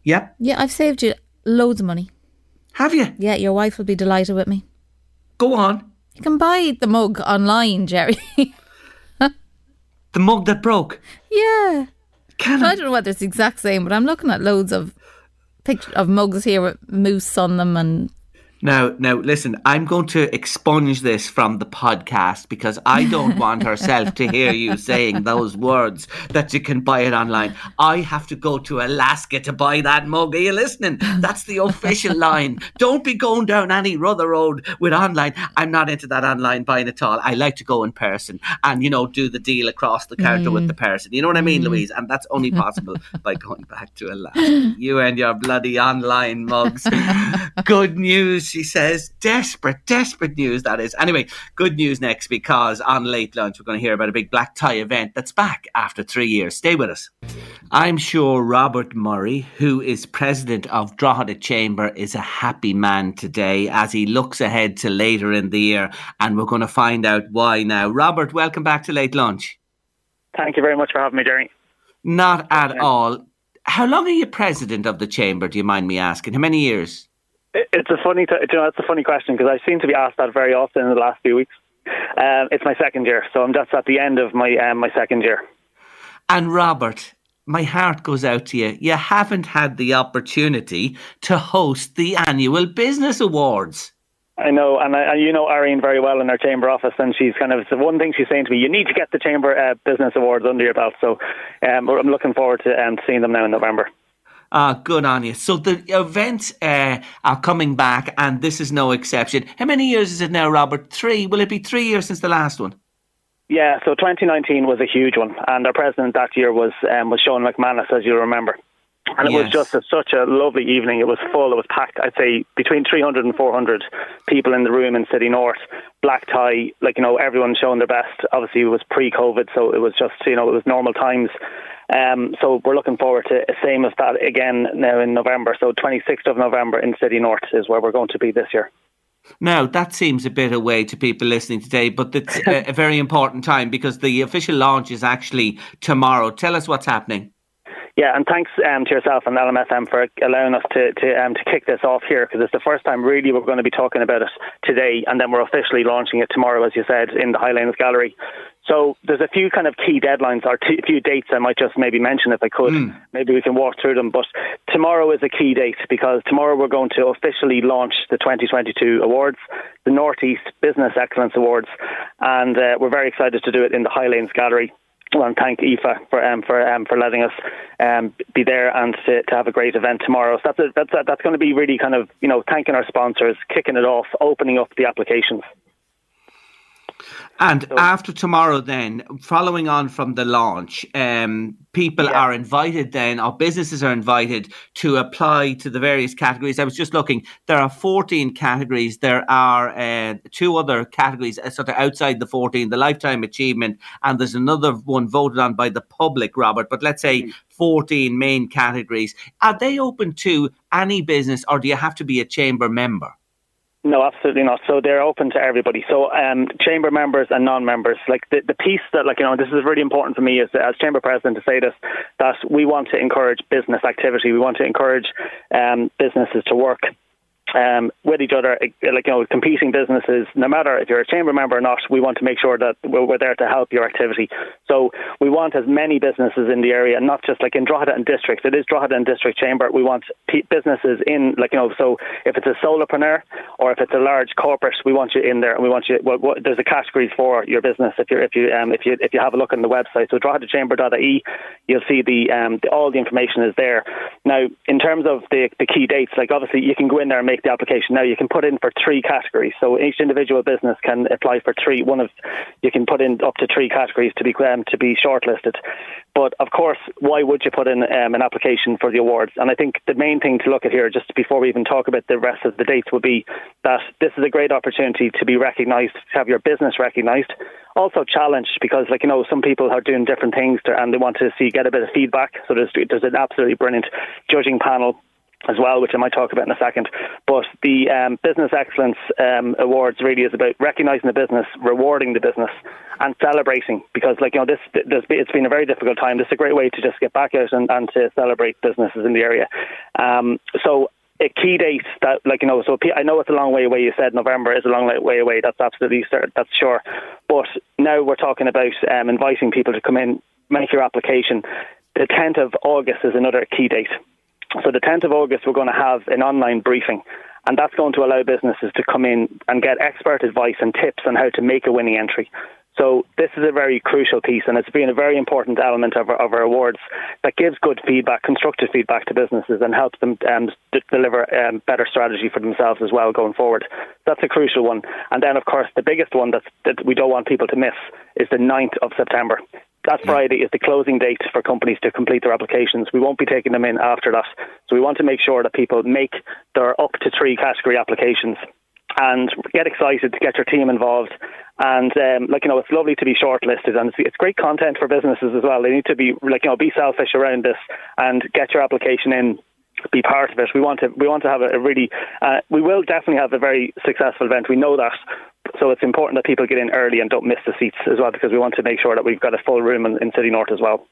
Yeah, Yeah, I've saved you loads of money. have you? Yeah, your wife will be delighted with me. Go on. You can buy the mug online, Jerry. The mug that broke. yeah. Can I I? don't know whether it's the exact same, but I'm looking at loads of picture of mugs here with moose on them and Now, now, listen. I'm going to expunge this from the podcast because I don't want herself to hear you saying those words that you can buy it online. I have to go to Alaska to buy that mug. Are you listening? That's the official line. Don't be going down any other road with online. I'm not into that online buying at all. I like to go in person and you know do the deal across the counter with the mm. person. You know what I mean, mm. Louise? And that's only possible by going back to Alaska. You and your bloody online mugs. Good news, she says. Desperate, desperate news that is. Anyway, good news next because on late lunch we're going to hear about a big black tie event that's back after three years. Stay with us. I'm sure Robert Murray, who is president of Drogheda Chamber, is a happy man today as he looks ahead to later in the year, and we're going to find out why now. Robert, welcome back to late lunch. Thank you very much for having me, Jerry. Not at all. How long are you president of the chamber? Do you mind me asking? How many years? It- It's a funny, t- you know, that's a funny question because I seem to be asked that very often in the last few weeks. Um, it's my second year, so I'm just at the end of my um, my second year. And Robert, my heart goes out to you. You haven't had the opportunity to host the annual business awards. I know, and, I, and you know Irene very well in our chamber office, and she's kind of the one thing she's saying to me: you need to get the chamber uh, business awards under your belt. So um, I'm looking forward to um, seeing them now in November. Ah, good on you. So the events uh, are coming back, and this is no exception. How many years is it now, Robert? Three. Will it be three years since the last one? Yeah, so 2019 was a huge one, and our president that year was um, was Sean McManus, as you remember. And it was just a, such a lovely evening. It was full. It was packed. I'd say between 300 and 400 people in the room in City North. Black tie, like you know, everyone showing their best. Obviously, it was pre-COVID, so it was just you know it was normal times. Um, so we're looking forward to the same as that again now in November. So 26th of November in City North is where we're going to be this year. Now, that seems a bit away to people listening today, but it's a, a very important time because the official launch is actually tomorrow. Tell us what's happening. Yeah, and thanks um, to yourself and LMFM for allowing us to to, um, to kick this off here because it's the first time really we're going to be talking about it today, and then we're officially launching it tomorrow, as you said, in the Highlanes Gallery. So there's a few kind of key deadlines or t- a few dates I might just maybe mention if I could. Maybe we can walk through them. But tomorrow is a key date because tomorrow we're going to officially launch the 2022 awards, the Northeast Business Excellence Awards, and uh, we're very excited to do it in the Highlanes Gallery. Well, thank IFA for um, for um, for letting us um, be there and to, to have a great event tomorrow. So that's a, that's a, that's going to be really kind of you know thanking our sponsors, kicking it off, opening up the applications. And after tomorrow, then, following on from the launch, um, people are invited then, or businesses are invited to apply to the various categories. I was just looking, there are 14 categories. There are uh, two other categories uh, sort of outside the 14, the Lifetime Achievement, and there's another one voted on by the public, Robert. But let's say 14 main categories. Are they open to any business, or do you have to be a chamber member? No, absolutely not. So they're open to everybody. So um, chamber members and non-members, like the, the piece that, like you know, this is really important for me as as chamber president to say this that we want to encourage business activity. We want to encourage um, businesses to work. Um, with each other, like you know, competing businesses. No matter if you're a chamber member or not, we want to make sure that we're, we're there to help your activity. So we want as many businesses in the area, not just like in Drogheda and districts. It is Drogheda and district chamber. We want p- businesses in, like you know, so if it's a solopreneur or if it's a large corporate, we want you in there, and we want you. Well, what, there's a category for your business. If you if you um, if you if you have a look on the website, so droghedachamber.ie, you'll see the, um, the all the information is there. Now, in terms of the the key dates, like obviously you can go in there and make the application. Now you can put in for three categories. So each individual business can apply for three. One of you can put in up to three categories to be um, to be shortlisted. But of course, why would you put in um, an application for the awards? And I think the main thing to look at here, just before we even talk about the rest of the dates, would be that this is a great opportunity to be recognised, to have your business recognised, also challenged because, like you know, some people are doing different things to, and they want to see get a bit of feedback. So there's there's an absolutely brilliant judging panel as well, which I might talk about in a second. But the um, Business Excellence um, Awards really is about recognising the business, rewarding the business, and celebrating. Because, like you know, this, this it's been a very difficult time. This is a great way to just get back out and, and to celebrate businesses in the area. Um, so a key date that, like you know, so I know it's a long way away. You said November is a long way away. That's absolutely that's sure. But now we're talking about um, inviting people to come in, make your application. The 10th of August is another key date. So the 10th of August, we're going to have an online briefing, and that's going to allow businesses to come in and get expert advice and tips on how to make a winning entry. So this is a very crucial piece, and it's been a very important element of our, of our awards that gives good feedback, constructive feedback to businesses, and helps them um, d- deliver um, better strategy for themselves as well going forward. That's a crucial one. And then, of course, the biggest one that we don't want people to miss is the 9th of September. That Friday is the closing date for companies to complete their applications. We won't be taking them in after that. So we want to make sure that people make their up to three category applications and get excited to get your team involved. And um, like you know, it's lovely to be shortlisted, and it's, it's great content for businesses as well. They need to be like you know, be selfish around this and get your application in be part of it. We want to we want to have a, a really uh, we will definitely have a very successful event. We know that. So it's important that people get in early and don't miss the seats as well because we want to make sure that we've got a full room in, in City North as well.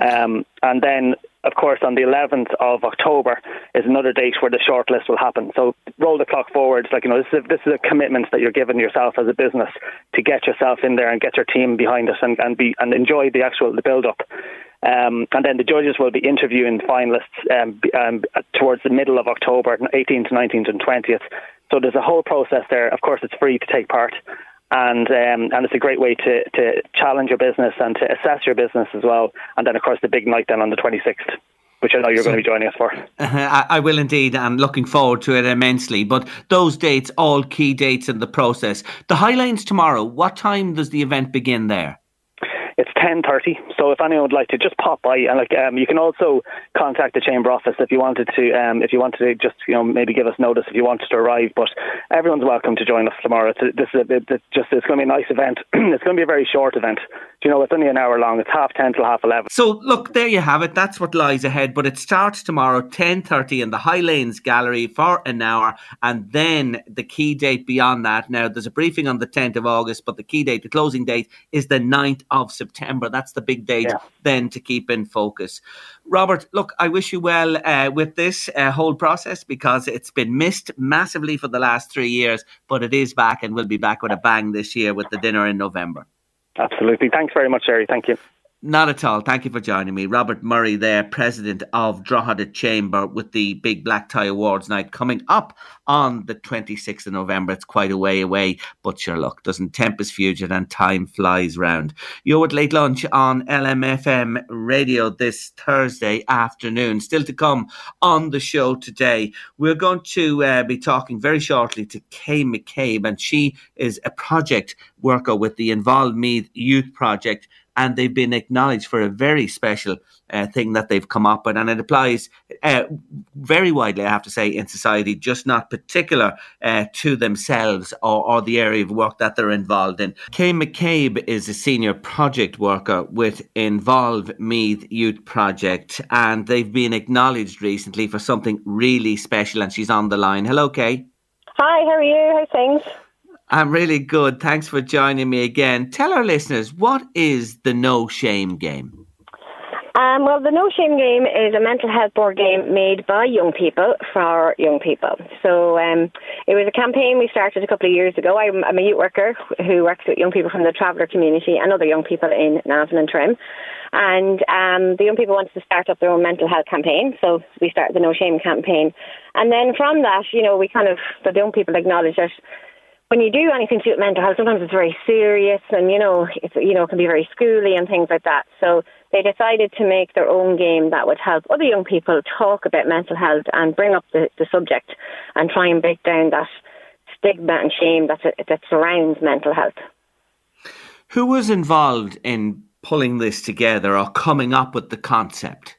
Um, and then, of course, on the 11th of October is another date where the shortlist will happen. So roll the clock forward. Like you know, this is a, this is a commitment that you're giving yourself as a business to get yourself in there and get your team behind us and, and be and enjoy the actual the build up. Um, and then the judges will be interviewing finalists um, um, towards the middle of October, 18th, 19th, and 20th. So there's a whole process there. Of course, it's free to take part, and um, and it's a great way to to challenge your business and to assess your business as well. And then, of course, the big night then on the 26th which I know you're so, going to be joining us for. Uh, I, I, will indeed, and looking forward to it immensely. But those dates, all key dates in the process. The Highlanes tomorrow. What time does the event begin there? It's ten thirty. So if anyone would like to just pop by and like um, you can also contact the chamber office if you wanted to um, if you wanted to just you know maybe give us notice if you wanted to arrive. But everyone's welcome to join us tomorrow. It's, this is a, it's just it's going to be a nice event. it's going to be a very short event. You know, it's only an hour long. It's half ten till half eleven. So look, there you have it. That's what lies ahead. But it starts tomorrow, ten thirty, in the Highlanes Gallery for an hour, and then the key date beyond that. Now there's a briefing on the tenth of August, but the key date, the closing date, is the 9th of September. September. That's the big date yeah. then to keep in focus. Robert, look, I wish you well uh, with this uh, whole process because it's been missed massively for the last three years, but it is back and we'll be back with a bang this year with the dinner in November. Absolutely. Thanks very much, Jerry. Thank you. Not at all. Thank you for joining me. Robert Murray there, president of Drogheda Chamber with the Big Black Tie Awards night coming up on the 26th of November. It's quite a way away, but sure, look, doesn't Tempus Fugit and time flies round. You're at late lunch on LMFM radio this Thursday afternoon. Still to come on the show today. We're going to uh, be talking very shortly to Kay McCabe, and she is a project worker with the Involve Meath Youth Project and they've been acknowledged for a very special uh, thing that they've come up with, and it applies uh, very widely, I have to say, in society, just not particular uh, to themselves or, or, the area of work that they're involved in. Kay McCabe is a senior project worker with Involve Meath Youth Project, and they've been acknowledged recently for something really special, and she's on the line. Hello, Kay. Hi, how are you? How things? I'm really good. Thanks for joining me again. Tell our listeners, what is the No Shame game? Um, well, the No Shame game is a mental health board game made by young people for young people. So um, it was a campaign we started a couple of years ago. I'm, I'm, a youth worker who works with young people from the Traveller community and other young people in Navan and Trim. And um, the young people wanted to start up their own mental health campaign. So we started the No Shame campaign. And then from that, you know, we kind of, the young people acknowledged that when you do anything to do with mental health, sometimes it's very serious and, you know, it's, you know, it can be very schooly and things like that. So they decided to make their own game that would help other young people talk about mental health and bring up the, the subject and try and break down that stigma and shame that, that surrounds mental health. Who was involved in pulling this together or coming up with the concept?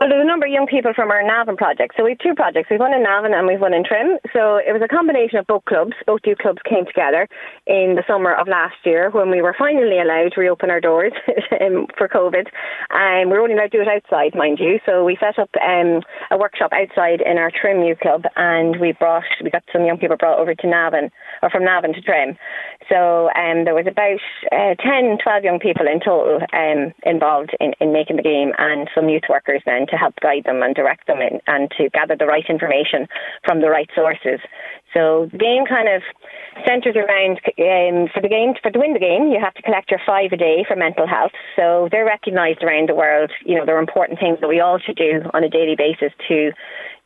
Well, there's a number of young people from our Navan project. So we have two projects. We've one in Navan and we've one in Trim. So it was a combination of both clubs. Both youth clubs came together in the summer of last year when we were finally allowed to reopen our doors um, for COVID. And um, we were only allowed to do it outside, mind you. So we set up um, a workshop outside in our Trim Youth Club and we brought, we got some young people brought over to Navan or from Navan to Trim. So um, there was about uh, 10, 12 young people in total um, involved in, in making the game and some youth workers then to help guide them and direct them in, and to gather the right information from the right sources. So the game kind of centres around um, for the game for to win the game you have to collect your five a day for mental health. So they're recognised around the world. You know, there are important things that we all should do on a daily basis to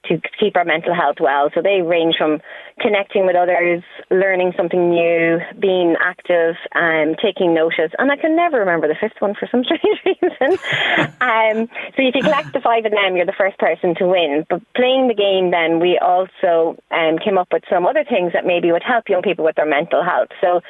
to keep our mental health well. So they range from connecting with others, learning something new, being active, um, taking notice. And I can never remember the fifth one for some strange reason. um, so if you collect the five of them, you're the first person to win. But playing the game, then we also um, came up with some other things that maybe would help young people with their mental health. So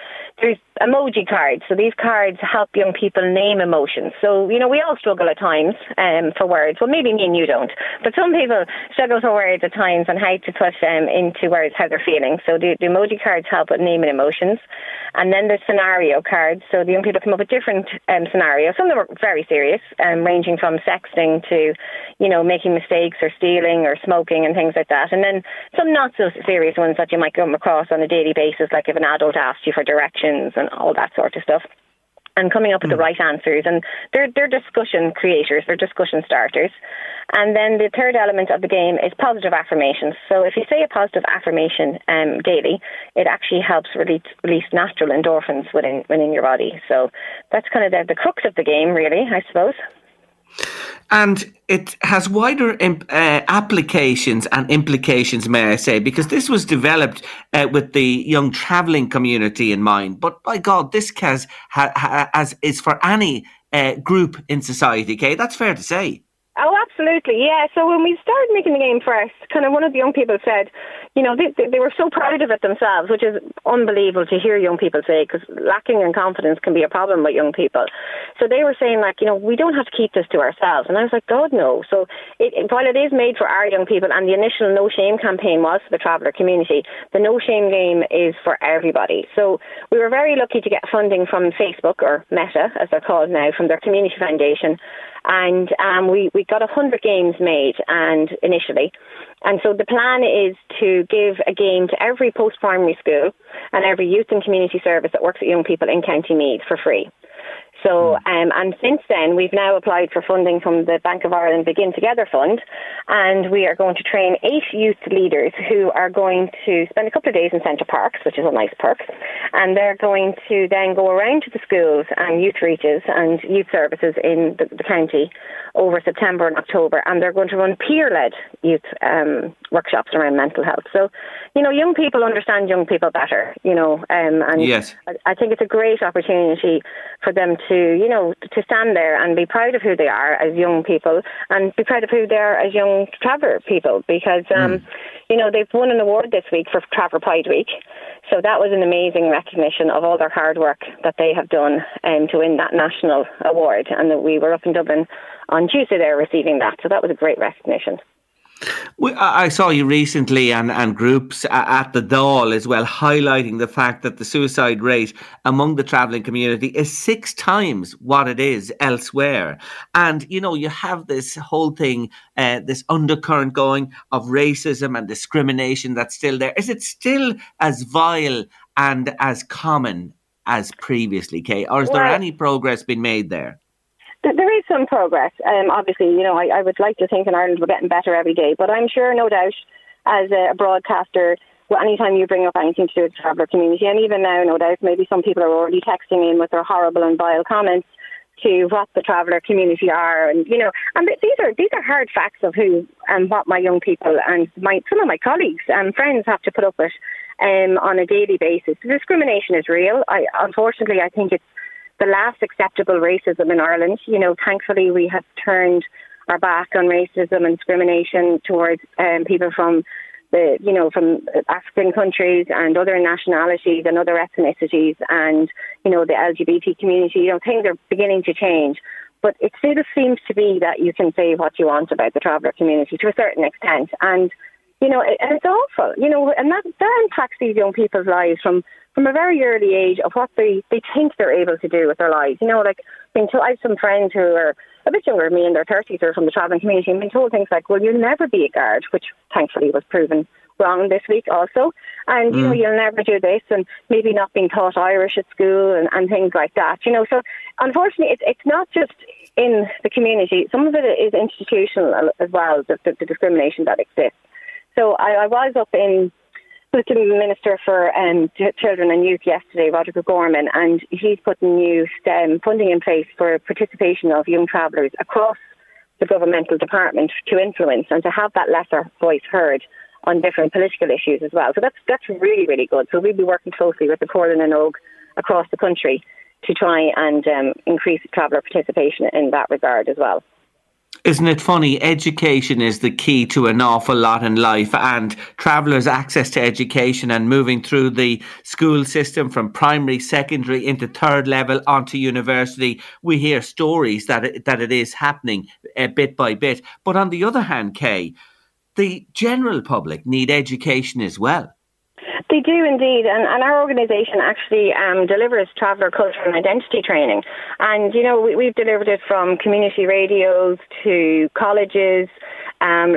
there's emoji cards. So these cards help young people name emotions. So, you know, we all struggle at times um, for words. Well, maybe me and you don't. But some people struggle for words at times and how to put um, into words how they're feeling. So the, the emoji cards help with naming emotions. And then there's scenario cards. So the young people come up with different um, scenarios. Some of them are very serious, um, ranging from sexting to, you know, making mistakes or stealing or smoking and things like that. And then some not so serious ones that you might come across on a daily basis, like if an adult asks you for directions and all that sort of stuff and coming up with mm. the right answers. And they're, they're discussion creators, they're discussion starters. And then the third element of the game is positive affirmations. So if you say a positive affirmation um, daily, it actually helps release, release natural endorphins within, within your body. So that's kind of the, the crux of the game, really, I suppose and it has wider imp- uh, applications and implications, may I say, because this was developed uh, with the young travelling community in mind. But by God, this has, ha, ha, has is for any uh, group in society. Okay, that's fair to say. Oh, absolutely, yeah. So when we started making the game first, kind of one of the young people said, you know, they, they were so proud of it themselves, which is unbelievable to hear young people say, because lacking in confidence can be a problem with young people. So they were saying, like, you know, we don't have to keep this to ourselves. And I was like, God, no. So it, while it is made for our young people, and the initial No Shame campaign was for the traveller community, the No Shame game is for everybody. So we were very lucky to get funding from Facebook, or Meta, as they're called now, from their community foundation and um, we we got hundred games made, and initially, and so the plan is to give a game to every post primary school and every youth and community service that works with young people in County Meath for free. So, um, and since then, we've now applied for funding from the Bank of Ireland Begin Together Fund, and we are going to train eight youth leaders who are going to spend a couple of days in Center Parcs, which is a nice perk, and they're going to then go around to the schools and youth reaches and youth services in the, the county over September and October, and they're going to run peer-led youth um, workshops around mental health. So, you know, young people understand young people better, you know, um, and yes. I, I think it's a great opportunity for them to, you know, to stand there and be proud of who they are as young people and be proud of who they are as young traveller people because, um, mm. you know, they've won an award this week for Traveller Pride Week. So that was an amazing recognition of all their hard work that they have done um, to win that national award. And that we were up in Dublin on Tuesday there receiving that. So that was a great recognition. I saw you recently and, and groups at the Dáil as well, highlighting the fact that the suicide rate among the travelling community is six times what it is elsewhere. And, you know, you have this whole thing, uh, this undercurrent going of racism and discrimination that's still there. Is it still as vile and as common as previously, Kay? Or is well, there any progress been made there? There is some progress. Um, obviously, you know, I, I would like to think in Ireland we're getting better every day, but I'm sure, no doubt, as a broadcaster, well, anytime you bring up anything to do with the traveller community, and even now, no doubt, maybe some people are already texting in with their horrible and vile comments to what the traveller community are, and you know, and these are these are hard facts of who and what my young people and my some of my colleagues and friends have to put up with um, on a daily basis. The discrimination is real. I unfortunately, I think it's the last acceptable racism in Ireland. You know, thankfully we have turned our back on racism and discrimination towards um, people from the you know from African countries and other nationalities and other ethnicities and you know the LGBT community. You know things are beginning to change, But it still seems to be that you can say what you want about the traveller community to a certain extent. And, you know, and it's awful, you know, and that, that impacts these young people's lives from, from a very early age of what they, they think they're able to do with their lives. You know, like, I, mean, I have some friends who are a bit younger than me in their 30s or from the travelling community and been told things like, well, you'll never be a guard, which thankfully was proven wrong this week also. And, you mm. know, you'll never do this and maybe not being taught Irish at school and, and things like that, you know. So unfortunately, it's, it's not just in the community. Some of it is institutional as well, the, the, the discrimination that exists. So I, I was up in with the Minister for um, Children and Youth yesterday, Roderic O'Gorman, and he's putting new STEM funding in place for participation of young travellers across the governmental department to influence and to have that lesser voice heard on different political issues as well. So that's that's really really good. So we'll be working closely with the Comhairle na nÓg across the country to try and um, increase traveller participation in that regard as well. Isn't it funny? Education is the key to an awful lot in life, and travellers' access to education and moving through the school system from primary, secondary into third level onto university. We hear stories that it, that it is happening uh, bit by bit. But on the other hand, Kay, the general public need education as well. They do indeed, and, and our organisation actually um, delivers traveller culture and identity training. And, you know, we, we've delivered it from community radios to colleges, um,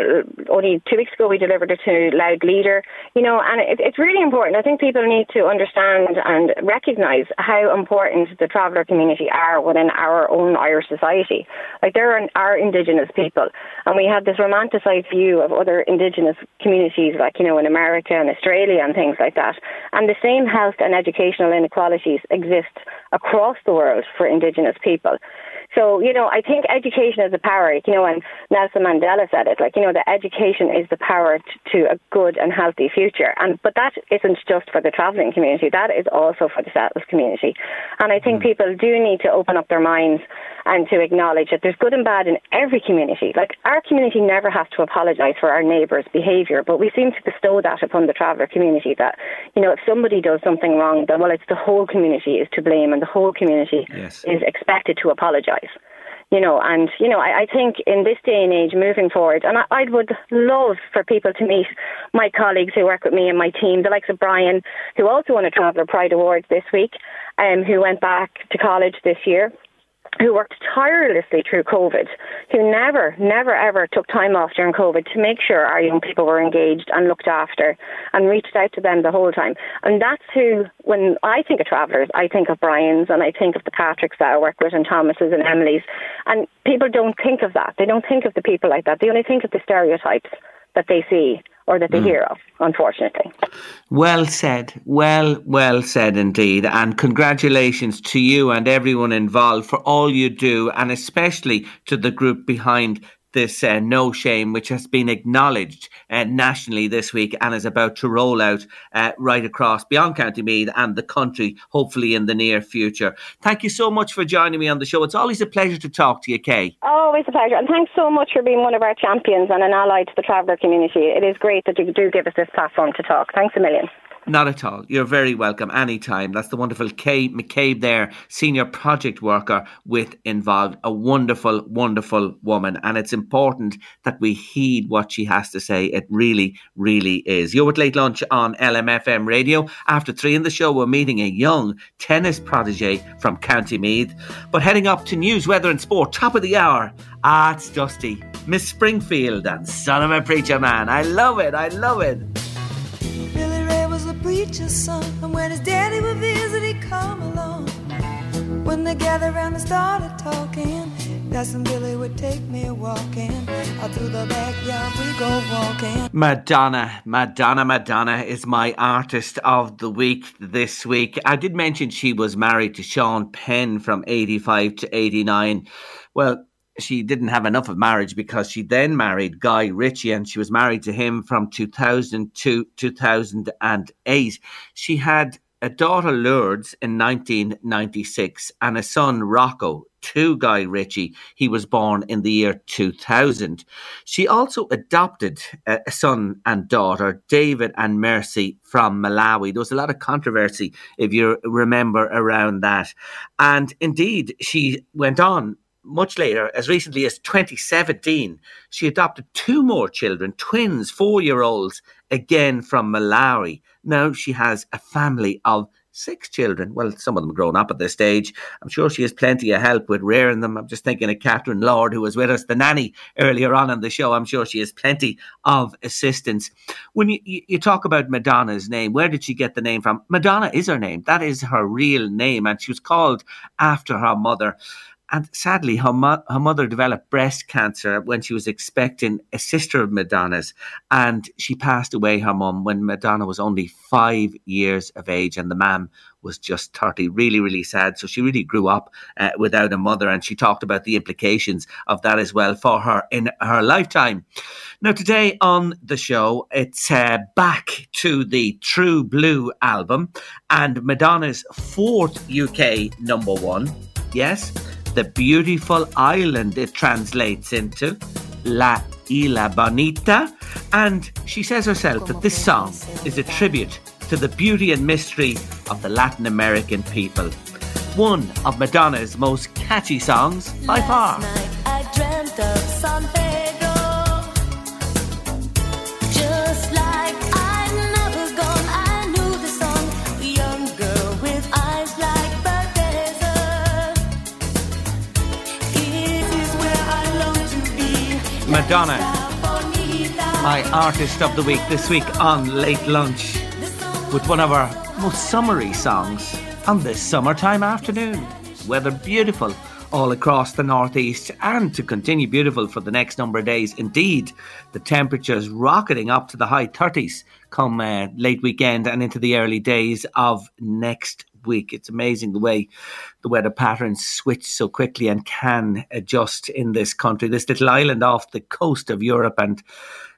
only two weeks ago, we delivered it to Louth Leader. You know, and it, it's really important. I think people need to understand and recognise how important the traveller community are within our own Irish society. Like there are, are Indigenous people, and we have this romanticised view of other Indigenous communities, like you know, in America and Australia and things like that. And the same health and educational inequalities exist across the world for Indigenous people. So, you know, I think education is the power, you know, and Nelson Mandela said it, like, you know, that education is the power t- to a good and healthy future. And, but that isn't just for the travelling community, that is also for the settled community. And I think mm. people do need to open up their minds and to acknowledge that there's good and bad in every community. Like, our community never has to apologise for our neighbours' behaviour, but we seem to bestow that upon the traveller community that, you know, if somebody does something wrong, then, well, it's the whole community is to blame and the whole community yes. is expected to apologise you know, and you know, I, I think in this day and age, moving forward, and I, I would love for people to meet my colleagues who work with me and my team, the likes of Brian, who also won a Traveller Pride Award this week, um, who went back to college this year who worked tirelessly through COVID, who never, never, ever took time off during COVID to make sure our young people were engaged and looked after and reached out to them the whole time. And that's who, when I think of travellers, I think of Brian's and I think of the Patricks that I work with and Thomas's and Emily's. And people don't think of that. They don't think of the people like that. They only think of the stereotypes that they see or that they mm. hear of, unfortunately. Well said. Well, well said indeed. And congratulations to you and everyone involved for all you do, and especially to the group behind this uh, no shame, which has been acknowledged uh, nationally this week and is about to roll out uh, right across beyond County Meath and the country, hopefully in the near future. Thank you so much for joining me on the show. It's always a pleasure to talk to you, Kay. Always a pleasure. And thanks so much for being one of our champions and an ally to the traveller community. It is great that you do give us this platform to talk. Thanks a million. Not at all. You're very welcome anytime. That's the wonderful Kay McCabe there, senior project worker with Involved. A wonderful, wonderful woman. And it's important that we heed what she has to say. It really, really is. You're with Late Lunch on LMFM radio. After three in the show, we're meeting a young tennis protege from County Meath. But heading up to news, weather and sport, top of the hour. Ah, it's Dusty, Miss Springfield, and son of a preacher man. I love it. I love it preacher's son. And when his daddy would visit, he'd come along. When they gathered around and started talking, Cousin Billy would take me walking. Out through the backyard we go walking. Madonna, Madonna, Madonna is my artist of the week this week. I did mention she was married to Sean Penn from 85 to 89. Well, she didn't have enough of marriage because she then married Guy Ritchie and she was married to him from 2000 to 2008. She had a daughter Lourdes in 1996 and a son Rocco to Guy Ritchie. He was born in the year 2000. She also adopted a son and daughter, David and Mercy, from Malawi. There was a lot of controversy, if you remember, around that. And indeed, she went on much later, as recently as 2017, she adopted two more children, twins, four year olds, again from Malawi. Now she has a family of six children. Well, some of them grown up at this stage. I'm sure she has plenty of help with rearing them. I'm just thinking of Catherine Lord, who was with us, the nanny, earlier on in the show. I'm sure she has plenty of assistance. When you, you talk about Madonna's name, where did she get the name from? Madonna is her name. That is her real name. And she was called after her mother. And sadly, her, mo- her mother developed breast cancer when she was expecting a sister of Madonna's. And she passed away, her mum, when Madonna was only five years of age and the man was just 30. Really, really sad. So she really grew up uh, without a mother. And she talked about the implications of that as well for her in her lifetime. Now, today on the show, it's uh, back to the True Blue album and Madonna's fourth UK number one. Yes the beautiful island it translates into, La Isla Bonita. And she says herself that this song is a tribute to the beauty and mystery of the Latin American people. One of Madonna's most catchy songs by far. Madonna, my artist of the week this week on Late Lunch with one of our most summery songs on this summertime afternoon. Weather beautiful all across the northeast and to continue beautiful for the next number of days. Indeed, the temperatures rocketing up to the high 30s come uh, late weekend and into the early days of next week. It's amazing the way the weather patterns switch so quickly and can adjust in this country. This little island off the coast of Europe and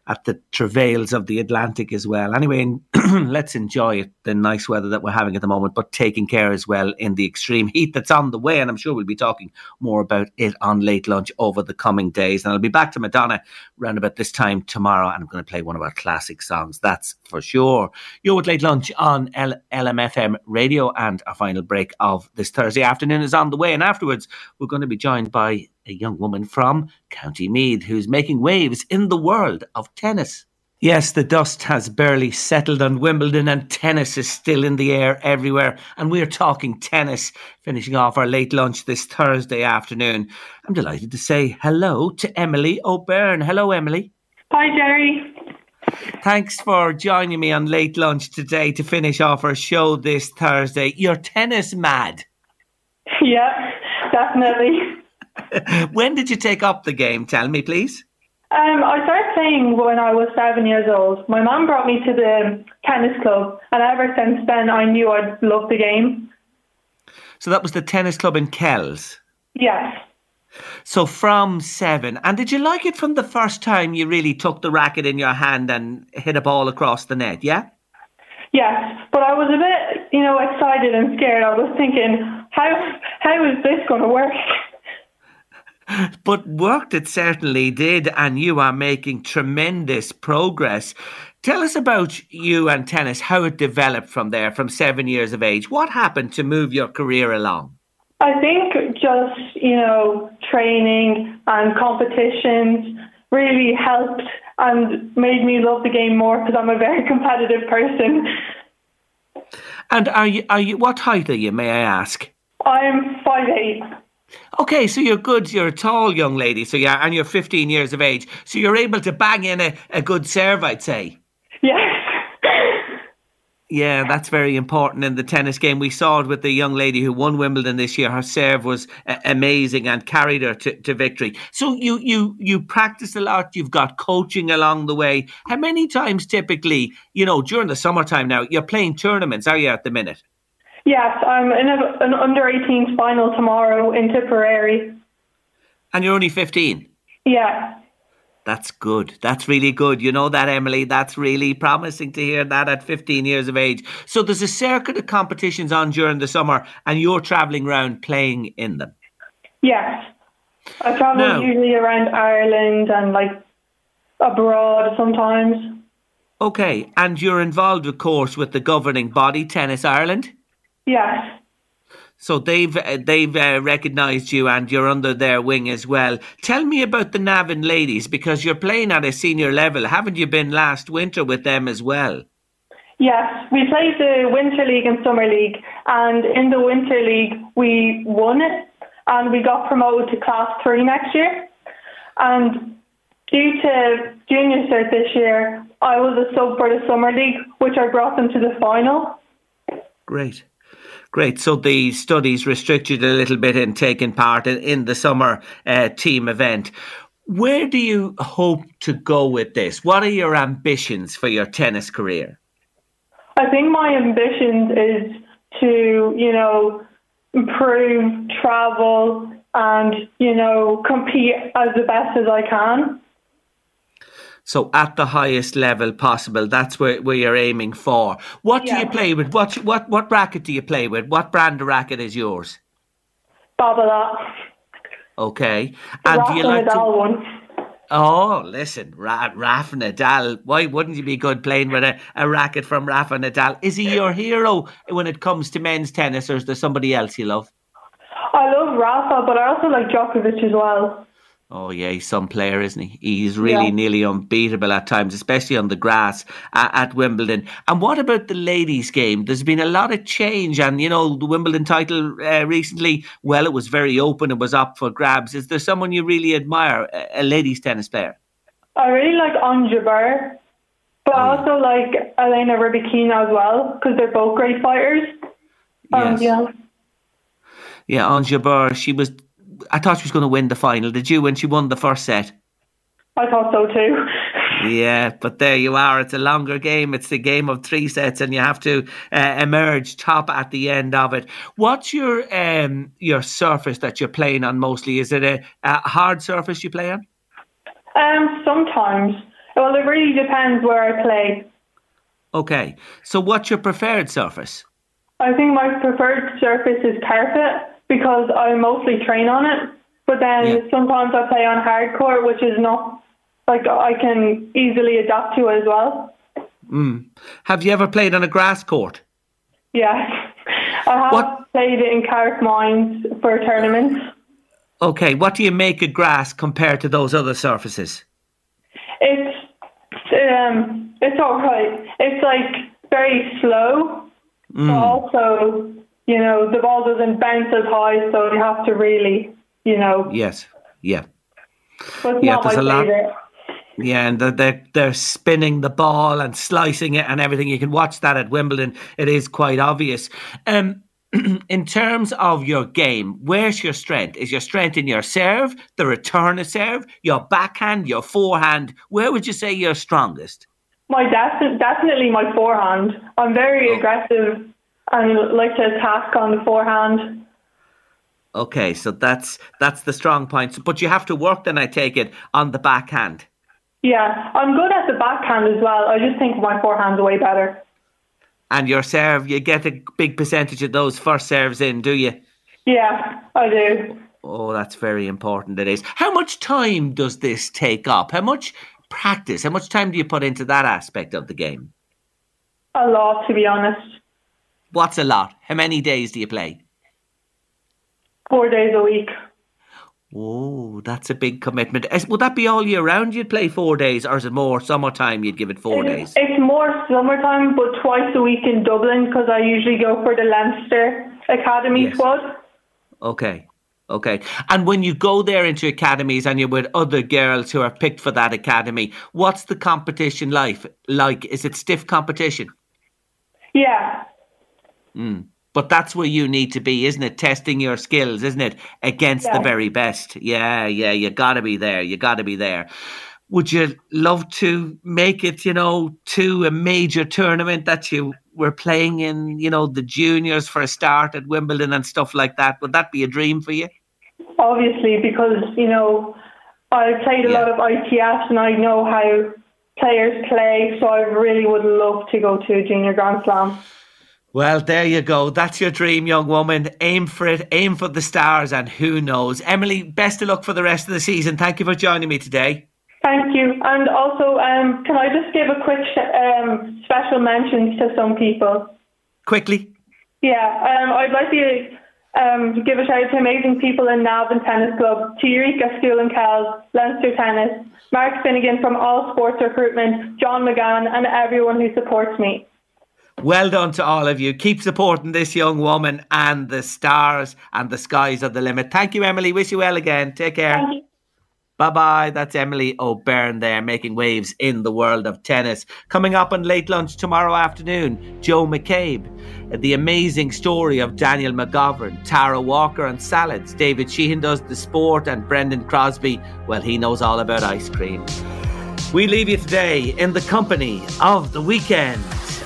at the travails of the Atlantic as well. Anyway, let's enjoy it, the nice weather that we're having at the moment, but taking care as well in the extreme heat that's on the way. And I'm sure we'll be talking more about it on late lunch over the coming days. And I'll be back to Madonna around about this time tomorrow, and I'm going to play one of our classic songs, that's for sure. You're with late lunch on L- LMFM radio, and our final break of this Thursday afternoon is on the way. And afterwards, we're going to be joined by a young woman from County Meath who's making waves in the world of tennis. Yes, the dust has barely settled on Wimbledon and tennis is still in the air everywhere. And we're talking tennis, finishing off our late lunch this Thursday afternoon. I'm delighted to say hello to Emily O'Byrne. Hello, Emily. Hi, Jerry. Thanks for joining me on late lunch today to finish off our show this Thursday. You're tennis mad. Yeah, definitely. when did you take up the game? Tell me, please. Um, I started playing when I was seven years old. My mum brought me to the tennis club, and ever since then, I knew I'd love the game. So that was the tennis club in Kells? Yes. So from seven, and did you like it from the first time you really took the racket in your hand and hit a ball across the net? Yeah. Yes, but I was a bit, you know, excited and scared. I was thinking, how how is this going to work? But worked it certainly did, and you are making tremendous progress. Tell us about you and tennis, how it developed from there, from seven years of age. What happened to move your career along? I think just, you know, training and competitions really helped and made me love the game more because I'm a very competitive person. And are you, are you, what height are you, may I ask? I'm five eight. Okay, so you're good. You're a tall young lady. So yeah, and you're 15 years of age. So you're able to bang in a, a good serve, I'd say. Yes. Yeah, that's very important in the tennis game. We saw it with the young lady who won Wimbledon this year. Her serve was uh, amazing and carried her to, to victory. So you you you practice a lot. You've got coaching along the way. How many times typically, you know, during the summertime now, you're playing tournaments, are you at the minute? Yes, I'm in a, an under 18s final tomorrow in Tipperary. And you're only 15? Yeah. That's good. That's really good. You know that, Emily? That's really promising to hear that at 15 years of age. So there's a circuit of competitions on during the summer, and you're travelling around playing in them? Yes. I travel Now- usually around Ireland and like abroad sometimes. Okay, and you're involved, of course, with the governing body, Tennis Ireland? Yes. So they've uh, they've uh, recognised you and you're under their wing as well. Tell me about the Navan ladies because you're playing at a senior level. Haven't you been last winter with them as well? Yes, we played the Winter League and Summer League, and in the Winter League we won it, and we got promoted to Class Three next year. And due to junior cert this year, I was a sub for the Summer League, which I brought them to the final. Great. Great. So the studies restricted a little bit in taking part in, in the summer uh, team event. Where do you hope to go with this? What are your ambitions for your tennis career? I think my ambition is to, you know, improve, travel, and, you know, compete as the best as I can. So at the highest level possible, that's where, where you're aiming for. What yeah. do you play with? What what what racket do you play with? What brand of racket is yours? Babolat. Okay. The and do you like Nadal to... one. Oh, listen, Ra- Rafa Nadal. Why wouldn't you be good playing with a, a racket from Rafa Nadal? Is he your hero when it comes to men's tennis, or is there somebody else you love? I love Rafa, but I also like Djokovic as well. Oh yeah, he's some player, isn't he? He's really yeah. nearly unbeatable at times, especially on the grass at, at, Wimbledon. And what about the ladies' game? There's been a lot of change, and you know the Wimbledon title uh, recently. Well, it was very open; it was up for grabs. Is there someone you really admire, a, a ladies' tennis player? I really like Ons Jabeur, but I also like Elena Rybakina as well because they're both great fighters. Um, yes. yeah. Yeah, Ons Jabeur, she was I thought she was going to win the final. Did you when she won the first set? I thought so too. Yeah, but there you are. It's a longer game. It's a game of three sets, and you have to uh, emerge top at the end of it. What's your um, your surface that you're playing on mostly? Is it a, a hard surface you play on? Um, sometimes. Well, it really depends where I play. Okay, so what's your preferred surface? I think my preferred surface is carpet because I mostly train on it. But then yeah. sometimes I play on hard court, which is not like I can easily adapt to as well. Mm. Have you ever played on a grass court? Yes, I have what? played it in Carrickmines for tournaments. Okay, what do you make of grass compared to those other surfaces? It's um, it's all right. It's like very slow, mm. but also you know, the ball doesn't bounce as high, so you have to really, you know. Yes. Yeah. But yeah, there's a lot. Yeah, and they're they're spinning the ball and slicing it and everything. You can watch that at Wimbledon. It is quite obvious. Um, in terms of your game, where's your strength? Is your strength in your serve, the return of serve, your backhand, your forehand? Where would you say you're strongest? My def- definitely my forehand. I'm very oh. aggressive and like to attack on the forehand. Okay, so that's that's the strong point. But you have to work then, I take it, on the backhand. Yeah, I'm good at the backhand as well. I just think my forehand's way better. And your serve, you get a big percentage of those first serves in, do you? Yeah, I do. Oh, that's very important. It is. How much time does this take up? How much practice? How much time do you put into that aspect of the game? A lot, to be honest. What's a lot? How many days do you play? Four days a week. Oh, that's a big commitment. Would that be all year round you'd play four days, or is it more summertime you'd give it four days? It's more summertime, but twice a week in Dublin because I usually go for the Leinster Academy yes. squad. Okay. Okay. And when you go there into academies and you're with other girls who are picked for that academy, what's the competition life Like, is it stiff competition? Yeah, Mm. But that's where you need to be, isn't it? Testing your skills, isn't it? Against yeah. the very best. Yeah, yeah, you got to be there. You got to be there. Would you love to make it, you know, to a major tournament that you were playing in, you know, the juniors for a start at Wimbledon and stuff like that? Would that be a dream for you? Obviously, because, you know, I played a yeah. lot of ITFs and I know how players play, so I really would love to go to a junior Grand Slam. Well, there you go. That's your dream, young woman. Aim for it, aim for the stars, and who knows. Emily, best of luck for the rest of the season. Thank you for joining me today. Thank you. And also, um, can I just give a quick um, special mention to some people? Quickly. Yeah, um, I'd like to Um, give a shout out to amazing people in Navan Tennis Club, to Eureka School and Kells, Leinster Tennis, Mark Finnegan from All Sports Recruitment, John McGann, and everyone who supports me. Well done to all of you. Keep supporting this young woman and the stars and the skies are the limit. Thank you, Emily. Wish you well again. Take care. Bye bye. That's Emily O'Byrne there making waves in the world of tennis. Coming up on late lunch tomorrow afternoon, Joe McCabe. The amazing story of Daniel McGovern, Tara Walker and salads. David Sheehan does the sport and Brendan Crosby, well, he knows all about ice cream. We leave you today in the company of the Weeknd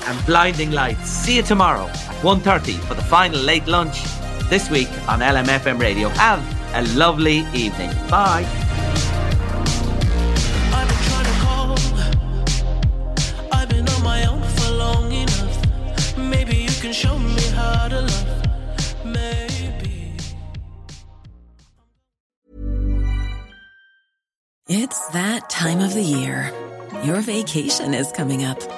and blinding lights. See you tomorrow at 1.30 for the final late lunch this week on LMFM Radio. Have a lovely evening. Bye. I've been on my own for long enough. Maybe you can show me how to love. Maybe. It's that time of the year. Your vacation is coming up.